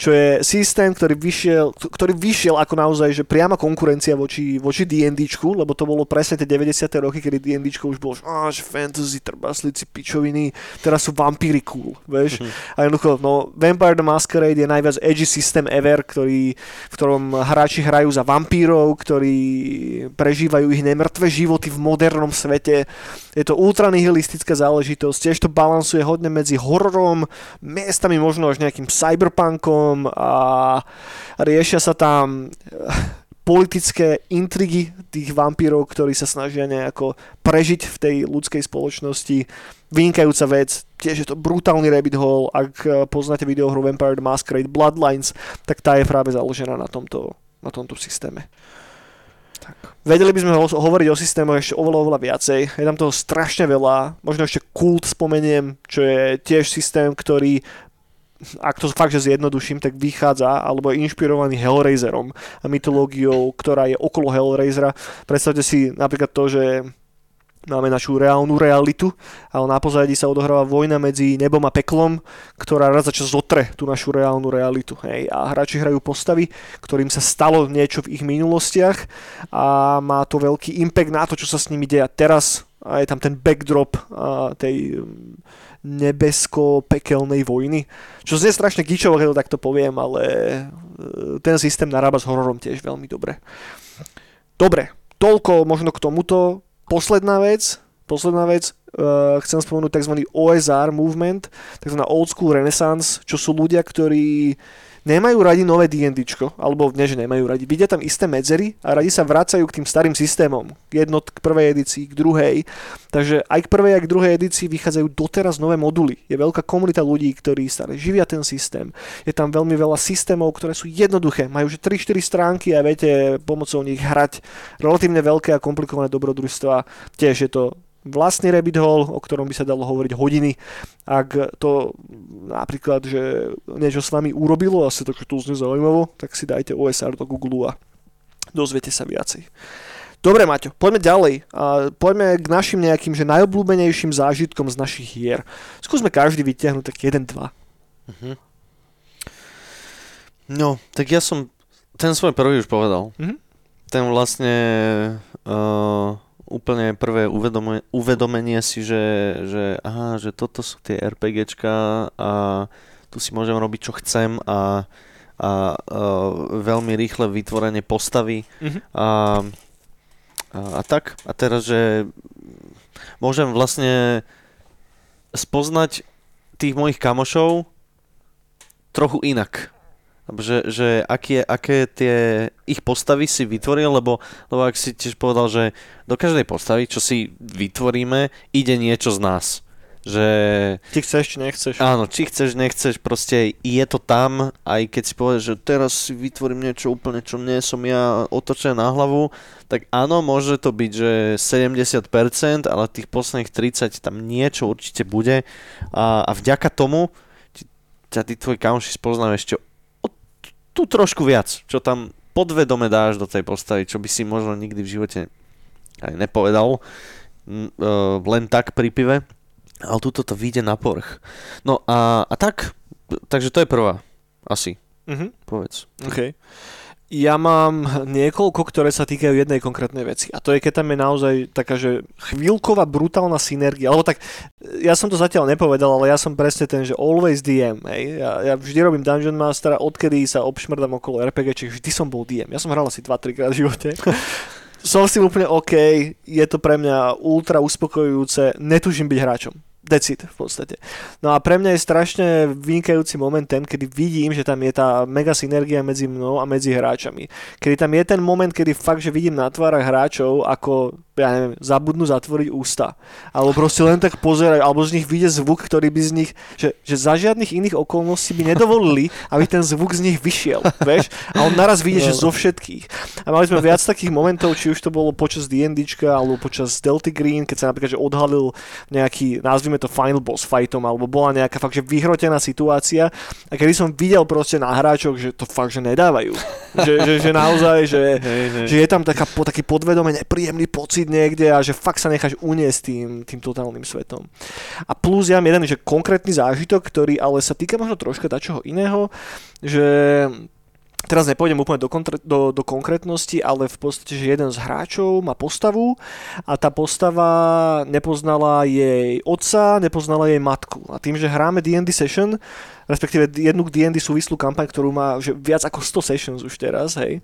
čo je systém, ktorý vyšiel, ktorý vyšiel ako naozaj, že priama konkurencia voči, voči D&Dčku, lebo to bolo presne tie 90. roky, kedy D&Dčko už bolo, že, že fantasy, trbaslíci, pičoviny, teraz sú vampíry cool, vieš. Mm-hmm. A jednoducho, no, Vampire the Masquerade je najviac edgy systém ever, ktorý, v ktorom hráči hrajú za vampírov, ktorí prežívajú ich nemrtvé životy v modernom svete. Je to ultra nihilistická záležitosť, tiež to balansuje hodne medzi hororom, miestami možno až nejakým cyberpunkom, a riešia sa tam politické intrigy tých vampírov, ktorí sa snažia nejako prežiť v tej ľudskej spoločnosti. Vynikajúca vec, tiež je to brutálny rabbit hole, ak poznáte videohru Vampire the Masquerade Bloodlines, tak tá je práve založená na tomto, na tomto systéme. Tak. Vedeli by sme ho- hovoriť o systémoch ešte oveľa, oveľa viacej. Je tam toho strašne veľa. Možno ešte Kult spomeniem, čo je tiež systém, ktorý ak to fakt, že zjednoduším, tak vychádza alebo je inšpirovaný Hellraiserom a mytológiou, ktorá je okolo Hellraisera. Predstavte si napríklad to, že máme našu reálnu realitu, ale na pozadí sa odohráva vojna medzi nebom a peklom, ktorá raz za čas zotre tú našu reálnu realitu. Hej. A hráči hrajú postavy, ktorým sa stalo niečo v ich minulostiach a má to veľký impact na to, čo sa s nimi deje teraz a je tam ten backdrop a, tej nebesko-pekelnej vojny. Čo znie strašne gičovo, keď to takto poviem, ale e, ten systém narába s hororom tiež veľmi dobre. Dobre, toľko možno k tomuto. Posledná vec, posledná vec, uh, chcem spomenúť tzv. OSR movement, tzv. Old School Renaissance, čo sú ľudia, ktorí nemajú radi nové D&D, alebo nie, že nemajú radi, vidia tam isté medzery a radi sa vracajú k tým starým systémom. Jednot k prvej edícii, k druhej. Takže aj k prvej, aj k druhej edícii vychádzajú doteraz nové moduly. Je veľká komunita ľudí, ktorí stále živia ten systém. Je tam veľmi veľa systémov, ktoré sú jednoduché. Majú už 3-4 stránky a viete pomocou nich hrať relatívne veľké a komplikované dobrodružstva. Tiež je to vlastný rabbit hole, o ktorom by sa dalo hovoriť hodiny. Ak to napríklad, že niečo s vami urobilo a sa to znie zaujímavo, tak si dajte OSR do Google a dozviete sa viacej. Dobre, Maťo, poďme ďalej. A poďme k našim nejakým že najobľúbenejším zážitkom z našich hier. Skúsme každý vytiahnuť tak jeden, dva. Uh-huh. No, tak ja som ten svoj prvý už povedal. Uh-huh. Ten vlastne uh, úplne prvé uvedome, uvedomenie si, že, že, aha, že toto sú tie RPGčka a tu si môžem robiť, čo chcem a, a, a veľmi rýchle vytvorenie postavy mm-hmm. a, a, a tak. A teraz, že môžem vlastne spoznať tých mojich kamošov trochu inak že, že aké, aké tie ich postavy si vytvoril, lebo, lebo ak si tiež povedal, že do každej postavy, čo si vytvoríme, ide niečo z nás. že... Či chceš, či nechceš. Áno, či chceš, nechceš, proste je to tam, aj keď si povieš, že teraz si vytvorím niečo úplne, čo nie som ja otočený na hlavu, tak áno, môže to byť, že 70%, ale tých posledných 30 tam niečo určite bude a, a vďaka tomu ťa tí tvoji kamoši spoznajú ešte tú trošku viac, čo tam podvedome dáš do tej postavy, čo by si možno nikdy v živote aj nepovedal, e, len tak pri pive ale túto to vyjde na povrch. No a, a tak, takže to je prvá, asi, Mhm. povedz. OK. Ja mám niekoľko, ktoré sa týkajú jednej konkrétnej veci. A to je, keď tam je naozaj taká, že chvíľková brutálna synergia. Alebo tak, ja som to zatiaľ nepovedal, ale ja som presne ten, že always DM. Hej. Ja, ja vždy robím Dungeon Mastera, odkedy sa obšmrdám okolo RPG, čiže vždy som bol DM. Ja som hral asi 2-3 krát v živote. som s tým úplne OK, je to pre mňa ultra uspokojujúce, netužím byť hráčom. That's it, v podstate. No a pre mňa je strašne vynikajúci moment ten, kedy vidím, že tam je tá mega synergia medzi mnou a medzi hráčami. Kedy tam je ten moment, kedy fakt, že vidím na tvárach hráčov, ako, ja neviem, zabudnú zatvoriť ústa. Alebo proste len tak pozerajú, alebo z nich vyjde zvuk, ktorý by z nich, že, že za žiadnych iných okolností by nedovolili, aby ten zvuk z nich vyšiel, vieš? A on naraz vidie, že zo všetkých. A mali sme viac takých momentov, či už to bolo počas D&Dčka, alebo počas Delta Green, keď sa napríklad že odhalil nejaký, nazvime to final boss fightom, alebo bola nejaká fakt, že vyhrotená situácia a kedy som videl proste na hráčoch, že to fakt, že nedávajú. že, že, že naozaj, že, Hej, hej. že je tam taká, po, taký podvedome nepríjemný pocit niekde a že fakt sa necháš uniesť tým, tým totálnym svetom. A plus ja mám jeden, že konkrétny zážitok, ktorý ale sa týka možno troška dačoho iného, že teraz nepôjdem úplne do, kontre- do, do konkrétnosti, ale v podstate, že jeden z hráčov má postavu a tá postava nepoznala jej otca, nepoznala jej matku. A tým, že hráme D&D session, respektíve jednu D&D súvislú kampaň, ktorú má že viac ako 100 sessions už teraz, hej,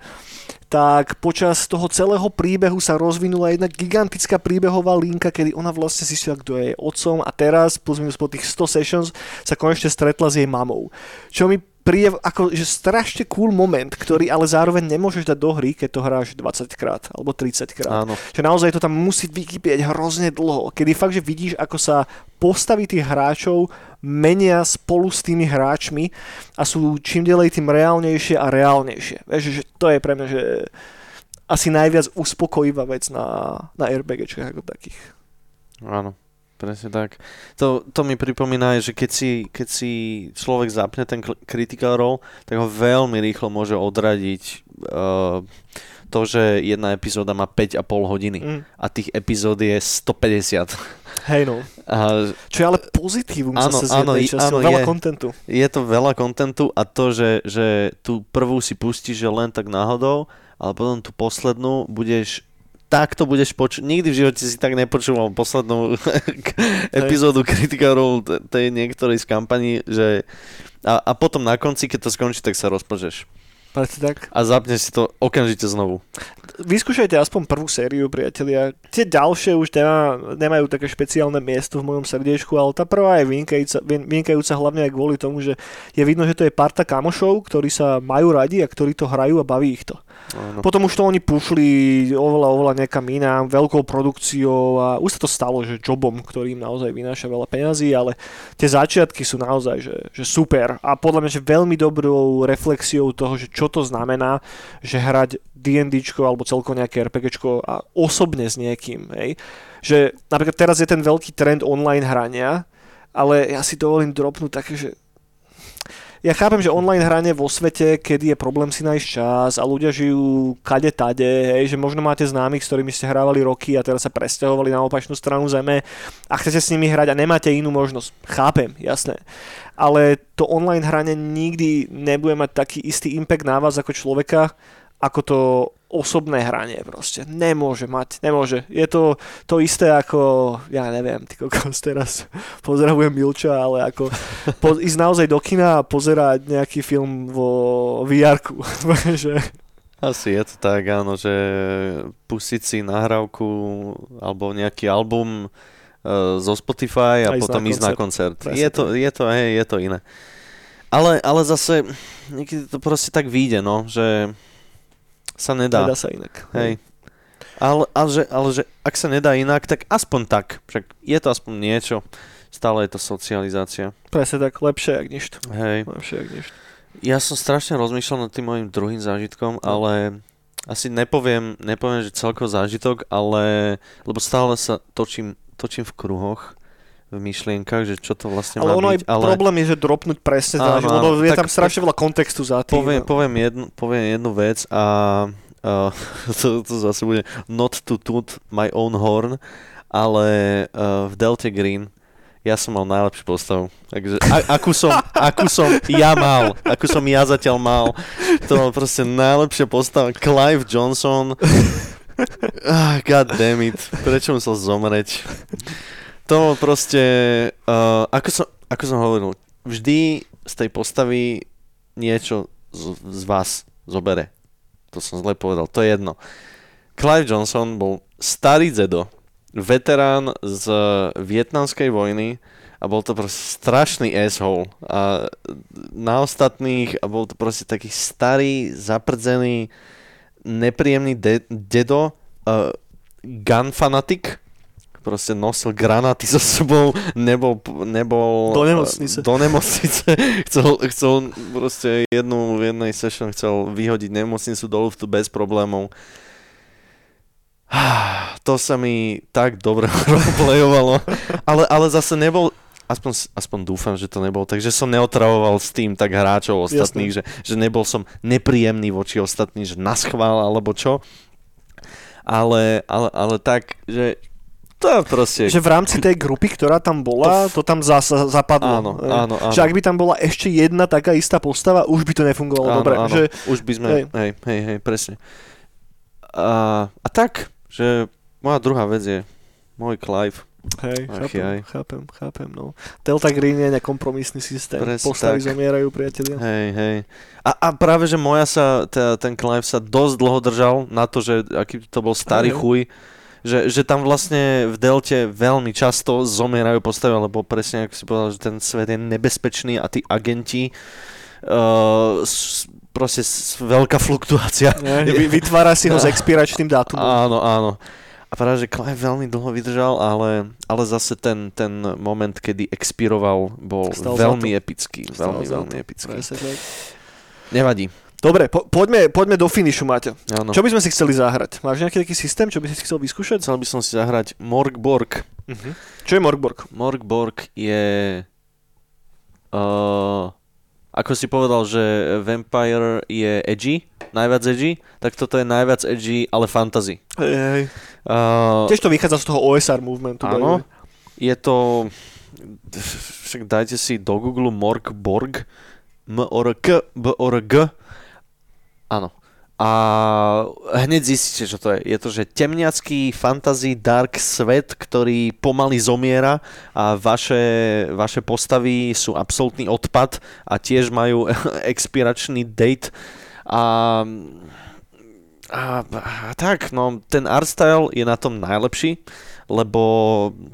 tak počas toho celého príbehu sa rozvinula jedna gigantická príbehová linka, kedy ona vlastne zistila, kto je jej otcom a teraz, plus minus po tých 100 sessions, sa konečne stretla s jej mamou. Čo mi príde ako že strašne cool moment, ktorý ale zároveň nemôžeš dať do hry, keď to hráš 20 krát alebo 30 krát. Áno. Že naozaj to tam musí vykypieť hrozne dlho, kedy fakt, že vidíš, ako sa postavy tých hráčov menia spolu s tými hráčmi a sú čím ďalej tým reálnejšie a reálnejšie. Vieš, že to je pre mňa, že asi najviac uspokojivá vec na, na RPGčkách ako takých. Áno, presne tak. To, to mi pripomína, že keď si, keď si človek zapne ten critical role, tak ho veľmi rýchlo môže odradiť uh, to, že jedna epizóda má 5,5 hodiny Mm. a tých epizód je 150. Hej no. A Čo je ale pozitívum Áno, zase z áno, časti. áno, veľa je. kontentu. je to veľa kontentu a to, že, že tú prvú si pustíš že len tak náhodou, ale potom tú poslednú budeš takto budeš počuť, nikdy v živote si tak nepočúval poslednú epizódu kritikarov t- tej niektorej z kampaní, že a, a potom na konci, keď to skončí, tak sa rozplžeš. Presne tak. A zapneš si to okamžite znovu. Vyskúšajte aspoň prvú sériu, priatelia. Tie ďalšie už nemá, nemajú také špeciálne miesto v mojom srdiečku, ale tá prvá je vynikajúca, vy- vynikajúca hlavne aj kvôli tomu, že je vidno, že to je parta kamošov, ktorí sa majú radi a ktorí to hrajú a baví ich to. Áno. Potom už to oni pušli oveľa, oveľa niekam inám, veľkou produkciou a už sa to stalo, že jobom, ktorý im naozaj vynáša veľa peňazí, ale tie začiatky sú naozaj že, že super a podľa mňa, že veľmi dobrou reflexiou toho, že čo to znamená, že hrať D&Dčko alebo celkovo nejaké RPGčko a osobne s niekým, hej. Že napríklad teraz je ten veľký trend online hrania, ale ja si dovolím dropnúť také, že ja chápem, že online hranie vo svete, kedy je problém si nájsť čas a ľudia žijú kade tade, hej, že možno máte známych, s ktorými ste hrávali roky a teraz sa presťahovali na opačnú stranu zeme a chcete s nimi hrať a nemáte inú možnosť. Chápem, jasné. Ale to online hranie nikdy nebude mať taký istý impact na vás ako človeka, ako to osobné hranie proste. Nemôže mať, nemôže. Je to to isté ako, ja neviem, ty kokos teraz pozdravujem Milča, ale ako po, ísť naozaj do kina a pozerať nejaký film vo VR-ku. že, Asi je to tak, áno, že pustiť si nahrávku alebo nejaký album uh, zo Spotify a, A ísť potom na ísť na koncert. Presne Je to, je, to, hej, je to iné. Ale, ale zase niekedy to proste tak vyjde, no, že sa nedá. nedá sa inak. Hej. Ale, ale, že, ale že ak sa nedá inak, tak aspoň tak. Však je to aspoň niečo, stále je to socializácia. Presne tak, lepšie jak nič. Hej. Lepšie jak nič. Ja som strašne rozmýšľal nad tým mojim druhým zážitkom, No. ale asi nepoviem, nepoviem, že celko zážitok, ale lebo stále sa točím, točím v kruhoch v myšlienkach, že čo to vlastne Ale má ono byť, aj problém je, že dropnúť presne Áno, áno, je tak- tam strašne veľa kontextu za tým. poviem, poviem, jednu, poviem jednu vec a uh, to, to zase bude not to toot my own horn, ale uh, v Delta Green ja som mal najlepšiu postavu. Takže a, akú, som, akú som ja mal, akú som ja zatiaľ mal, to bol proste najlepšia postava. Clive Johnson, ah, god damn it, prečo musel zomreť? To proste, uh, ako, som, ako som hovoril, vždy z tej postavy niečo z, z vás zobere. To som zle povedal, to je jedno. Clive Johnson bol starý dedo, veterán z vietnamskej vojny a bol to proste strašný asshole. A na ostatných a bol to proste taký starý, zaprdzený, nepríjemný de- dedo, uh, gun fanatik, proste nosil granáty so sebou, nebol, nebol Do nemocnice. do nemocnice, chcel, chcel proste jednu, v jednej session chcel vyhodiť nemocnicu do luftu bez problémov. To sa mi tak dobre roleplayovalo, ale, ale zase nebol, aspoň, aspoň dúfam, že to nebol, takže som neotravoval s tým tak hráčov ostatných, že, že nebol som nepríjemný voči ostatným, že naschvál alebo čo. Ale, ale, ale tak, že to proste... Že v rámci tej grupy, ktorá tam bola, to, tam zasa zapadlo. Áno, Eh, áno, áno. Že ak by tam bola ešte jedna taká istá postava, už by to nefungovalo Áno, dobre. áno. Že, Už by sme, hej. hej, hej, presne. A, a tak, že moja druhá vec je môj Clive. hej, Ach, chápem, jaj. chápem, chápem, no. Delta Green je nekompromisný systém. Presne Postavy tak. zomierajú, priatelia. Hej, hej. A, a práve, že moja sa, teda, ten Clive sa dosť dlho držal na to, že aký to bol starý Hej. chuj, že, že tam vlastne v Delte veľmi často zomierajú postavy, lebo presne ako si povedal, že ten svet je nebezpečný a tí agenti uh, proste veľká fluktuácia. Vy- vytvára si ho s expiračným dátumom. Áno, áno. A práve, že Clive veľmi dlho vydržal, ale, ale zase ten, ten moment, kedy expiroval, bol Stal veľmi epický. Stal veľmi, veľmi epický. Presne. Nevadí. Dobre, po, poďme, poďme do finišu, Maťo. Áno. Čo by sme si chceli zahrať? Máš nejaký taký systém, čo by si chcel vyskúšať? Chcel by som si zahrať Morgborg. Uh-huh. Čo je Morgborg? Morgborg je... Uh, ako si povedal, že Vampire je edgy, najviac edgy, tak toto je najviac edgy, ale fantasy. Hej, hej. Uh, Tiež to vychádza z toho OSR movementu. Áno. Je to... Však dajte si do Google Morgborg. M-O-R-K, B-O-R-G. Áno. A hneď zistíte, čo to je. Je to, že temniacký fantasy dark svet, ktorý pomaly zomiera a vaše, vaše postavy sú absolútny odpad a tiež majú expiračný date a, a, a tak, no ten art style je na tom najlepší, lebo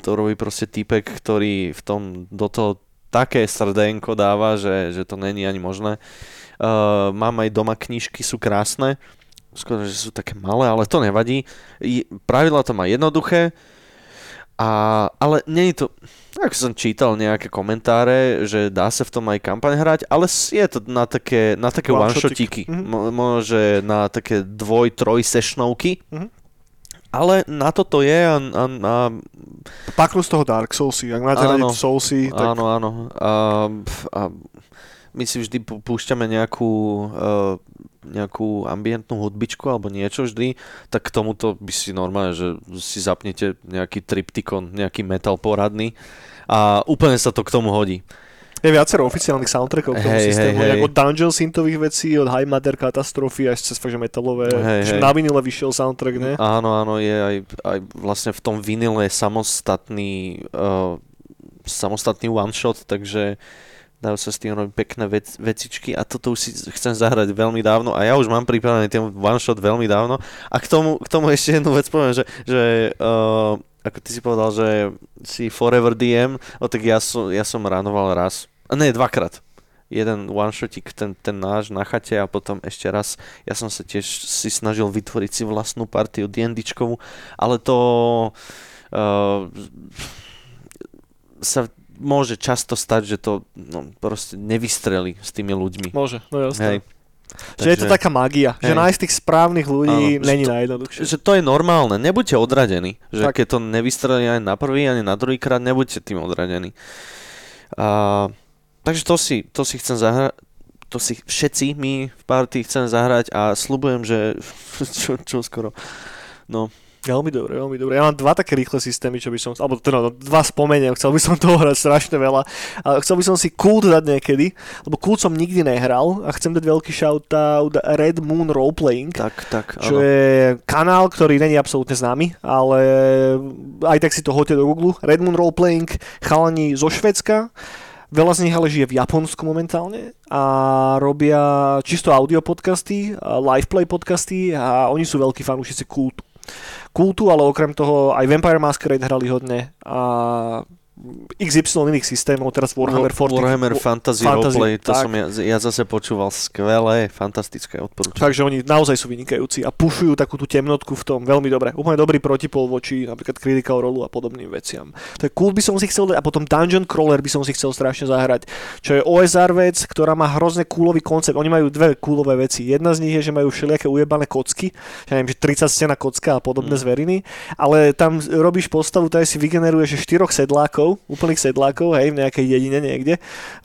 to robí proste typek, ktorý v tom do toho také srdenko dáva, že, že to není ani možné. Mám aj doma knižky, sú krásne. Skôr, že sú také malé, ale to nevadí. I- Pravidla to má jednoduché, a, ale nie je to, ako som čítal nejaké komentáre, že dá sa v tom aj kampaň hrať, ale je to na také, na také One-shotíky. one-shotíky. Mhm. Mo- Možno, že na také dvoj, troj sešnovky. Mhm. Ale na to to je a, a, a Paknú z toho Dark Soulsy. Ak máte Áno. radi Soulsy, tak Áno, áno. A, a my si vždy pú- púšťame nejakú, uh, nejakú ambientnú hudbičku alebo niečo vždy, tak k tomuto by si normálne, že si zapnete nejaký triptikon, nejaký metal poradný a úplne sa to k tomu hodí. je viacero oficiálnych soundtrackov k tomu Hej, systému. hej. Nejak od Dungeon syntových vecí, od High Mother katastrofy až cez fakt, že metalové. Hej, že hej. Na vinile vyšiel soundtrack, ne? Áno, áno, je aj, aj vlastne v tom vinile samostatný, uh, samostatný one shot, takže dajú sa s tým robiť pekné vec, vecičky a toto už si chcem zahrať veľmi dávno a ja už mám pripravený ten one shot veľmi dávno a k tomu, k tomu ešte jednu vec poviem, že, že uh, ako ty si povedal, že si Forever DM, o tak ja som, ja som ránoval raz, ne, dvakrát. Jeden one shotik, ten, ten náš na chate a potom ešte raz ja som sa tiež si snažil vytvoriť si vlastnú partiu D&Dčkovú, ale to uh, sa môže často stať, že to no, proste nevystreli s tými ľuďmi. Môže, no jasné. Hej. Že je to taká magia, že Hej. nájsť tých správnych ľudí Áno, není že najjednoduchšie. Že to je normálne, nebuďte odradení. Že Tak. keď to nevystrelí ani na prvý, ani na druhý krát, nebuďte tým odradení. A, takže to si, to si chcem zahrať, to si všetci my v party chceme zahrať a slubujem, že čo, čo skoro. No, Veľmi dobre, veľmi dobre. Ja mám dva také rýchle systémy, čo by som, alebo teda no, dva spomeniem, chcel by som toho hrať strašne veľa. Ale chcel by som si Kult dať niekedy, lebo Kult som nikdy nehral a chcem dať veľký shoutout Red Moon Roleplaying. tak, tak, čo áno. je kanál, ktorý není absolútne známy, ale aj tak si to hoďte do Google. Red Moon Roleplaying, chalani zo Švedska, veľa z nich ale žije v Japonsku momentálne a robia čisto audio podcasty, a live play podcasty a oni sú veľkí fanúšici kultu. Kultu, ale okrem toho aj Vampire Masquerade hrali hodne a XY iných systémov, teraz Warhammer 40. Warhammer Fantasy, Fantasy, Roleplay, to tak. som ja, ja zase počúval skvelé, fantastické odporúčanie. Takže oni naozaj sú vynikajúci a pušujú takú tú temnotku v tom veľmi dobre. Úplne dobrý protipol voči napríklad Critical Role a podobným veciam. To je cool by som si chcel a potom Dungeon Crawler by som si chcel strašne zahrať. Čo je OSR vec, ktorá má hrozne coolový koncept. Oni majú dve coolové veci. Jedna z nich je, že majú všelijaké ujebané kocky, že neviem, že 30 stena kocka a podobné Mm. zveriny, ale tam robíš postavu, tady si vygeneruješ štyroch sedlákov, úplných sedlákov, hej, v nejakej dedine niekde,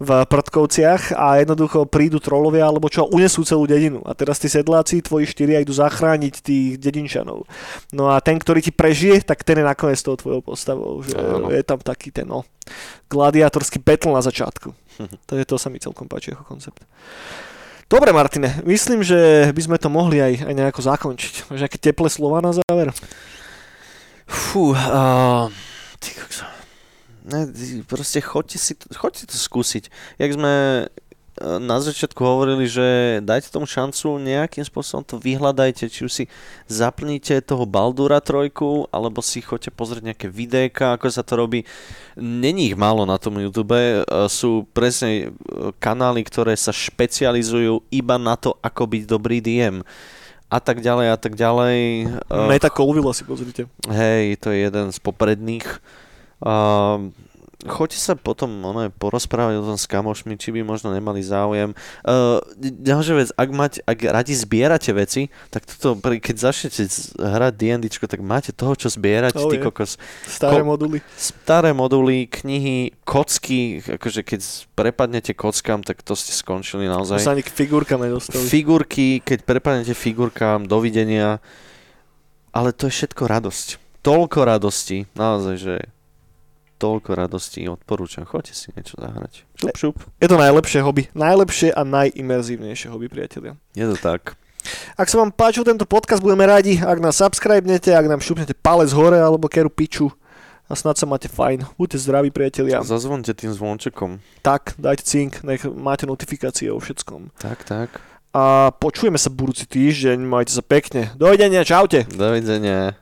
v Prdkovciach a jednoducho prídu trolovia alebo čo unesú celú dedinu. A teraz tí sedláci, tvoji štyria idú zachrániť tých dedinčanov. No a ten, ktorý ti prežije, tak ten je nakoniec tou tvojou postavou. Že Áno. je tam taký ten, no, gladiátorský battle na začiatku. To, je, to sa mi celkom páči ako koncept. Dobre, Martine, myslím, že by sme to mohli aj, aj nejako zakončiť. Máš nejaké teplé slova na záver? Fú, uh, ty kokso. Ne, proste choďte si choďte to skúsiť. Jak sme eh, na začiatku hovorili, že dajte tomu šancu, nejakým spôsobom to vyhľadajte, či už si zaplníte toho Baldura trojku, alebo si choďte pozrieť nejaké videjka, ako sa to robí. Není ich málo na tom YouTube, eh, sú presne eh, kanály, ktoré sa špecializujú iba na to, ako byť dobrý DM a tak ďalej a tak ďalej. Meta Colville si pozrite. Hej, to je jeden z popredných. Uh, choďte sa potom ono, porozprávať o tom s kamošmi, či by možno nemali záujem. Uh, ďalšia vec, ak, mať, ak radi zbierate veci, tak toto, keď začnete hrať D&Dčko, tak máte toho, čo zbierať, Oh, ty je. kokos. Staré Ko- moduly. Staré moduly, knihy, kocky, akože keď prepadnete kockám, tak to ste skončili To naozaj. sa ani k figurkám nedostali. Figurky, keď prepadnete figurkám, dovidenia. Ale to je všetko radosť. Toľko radosti, naozaj, že toľko radosti odporúčam. Choďte si niečo zahrať. Šup, šup. Je to najlepšie hobby. Najlepšie a najimerzívnejšie hobby, priatelia. Je to tak. Ak sa vám páčil tento podcast, budeme radi, ak nás subscribenete, ak nám šupnete palec hore alebo keru piču a snad sa máte fajn. Buďte zdraví, priatelia. Zazvonte tým zvončekom. Tak, dajte cink, nech máte notifikácie o všetkom. Tak, tak. A počujeme sa budúci týždeň, majte sa pekne. Dovidenia, čaute. Dovidenia.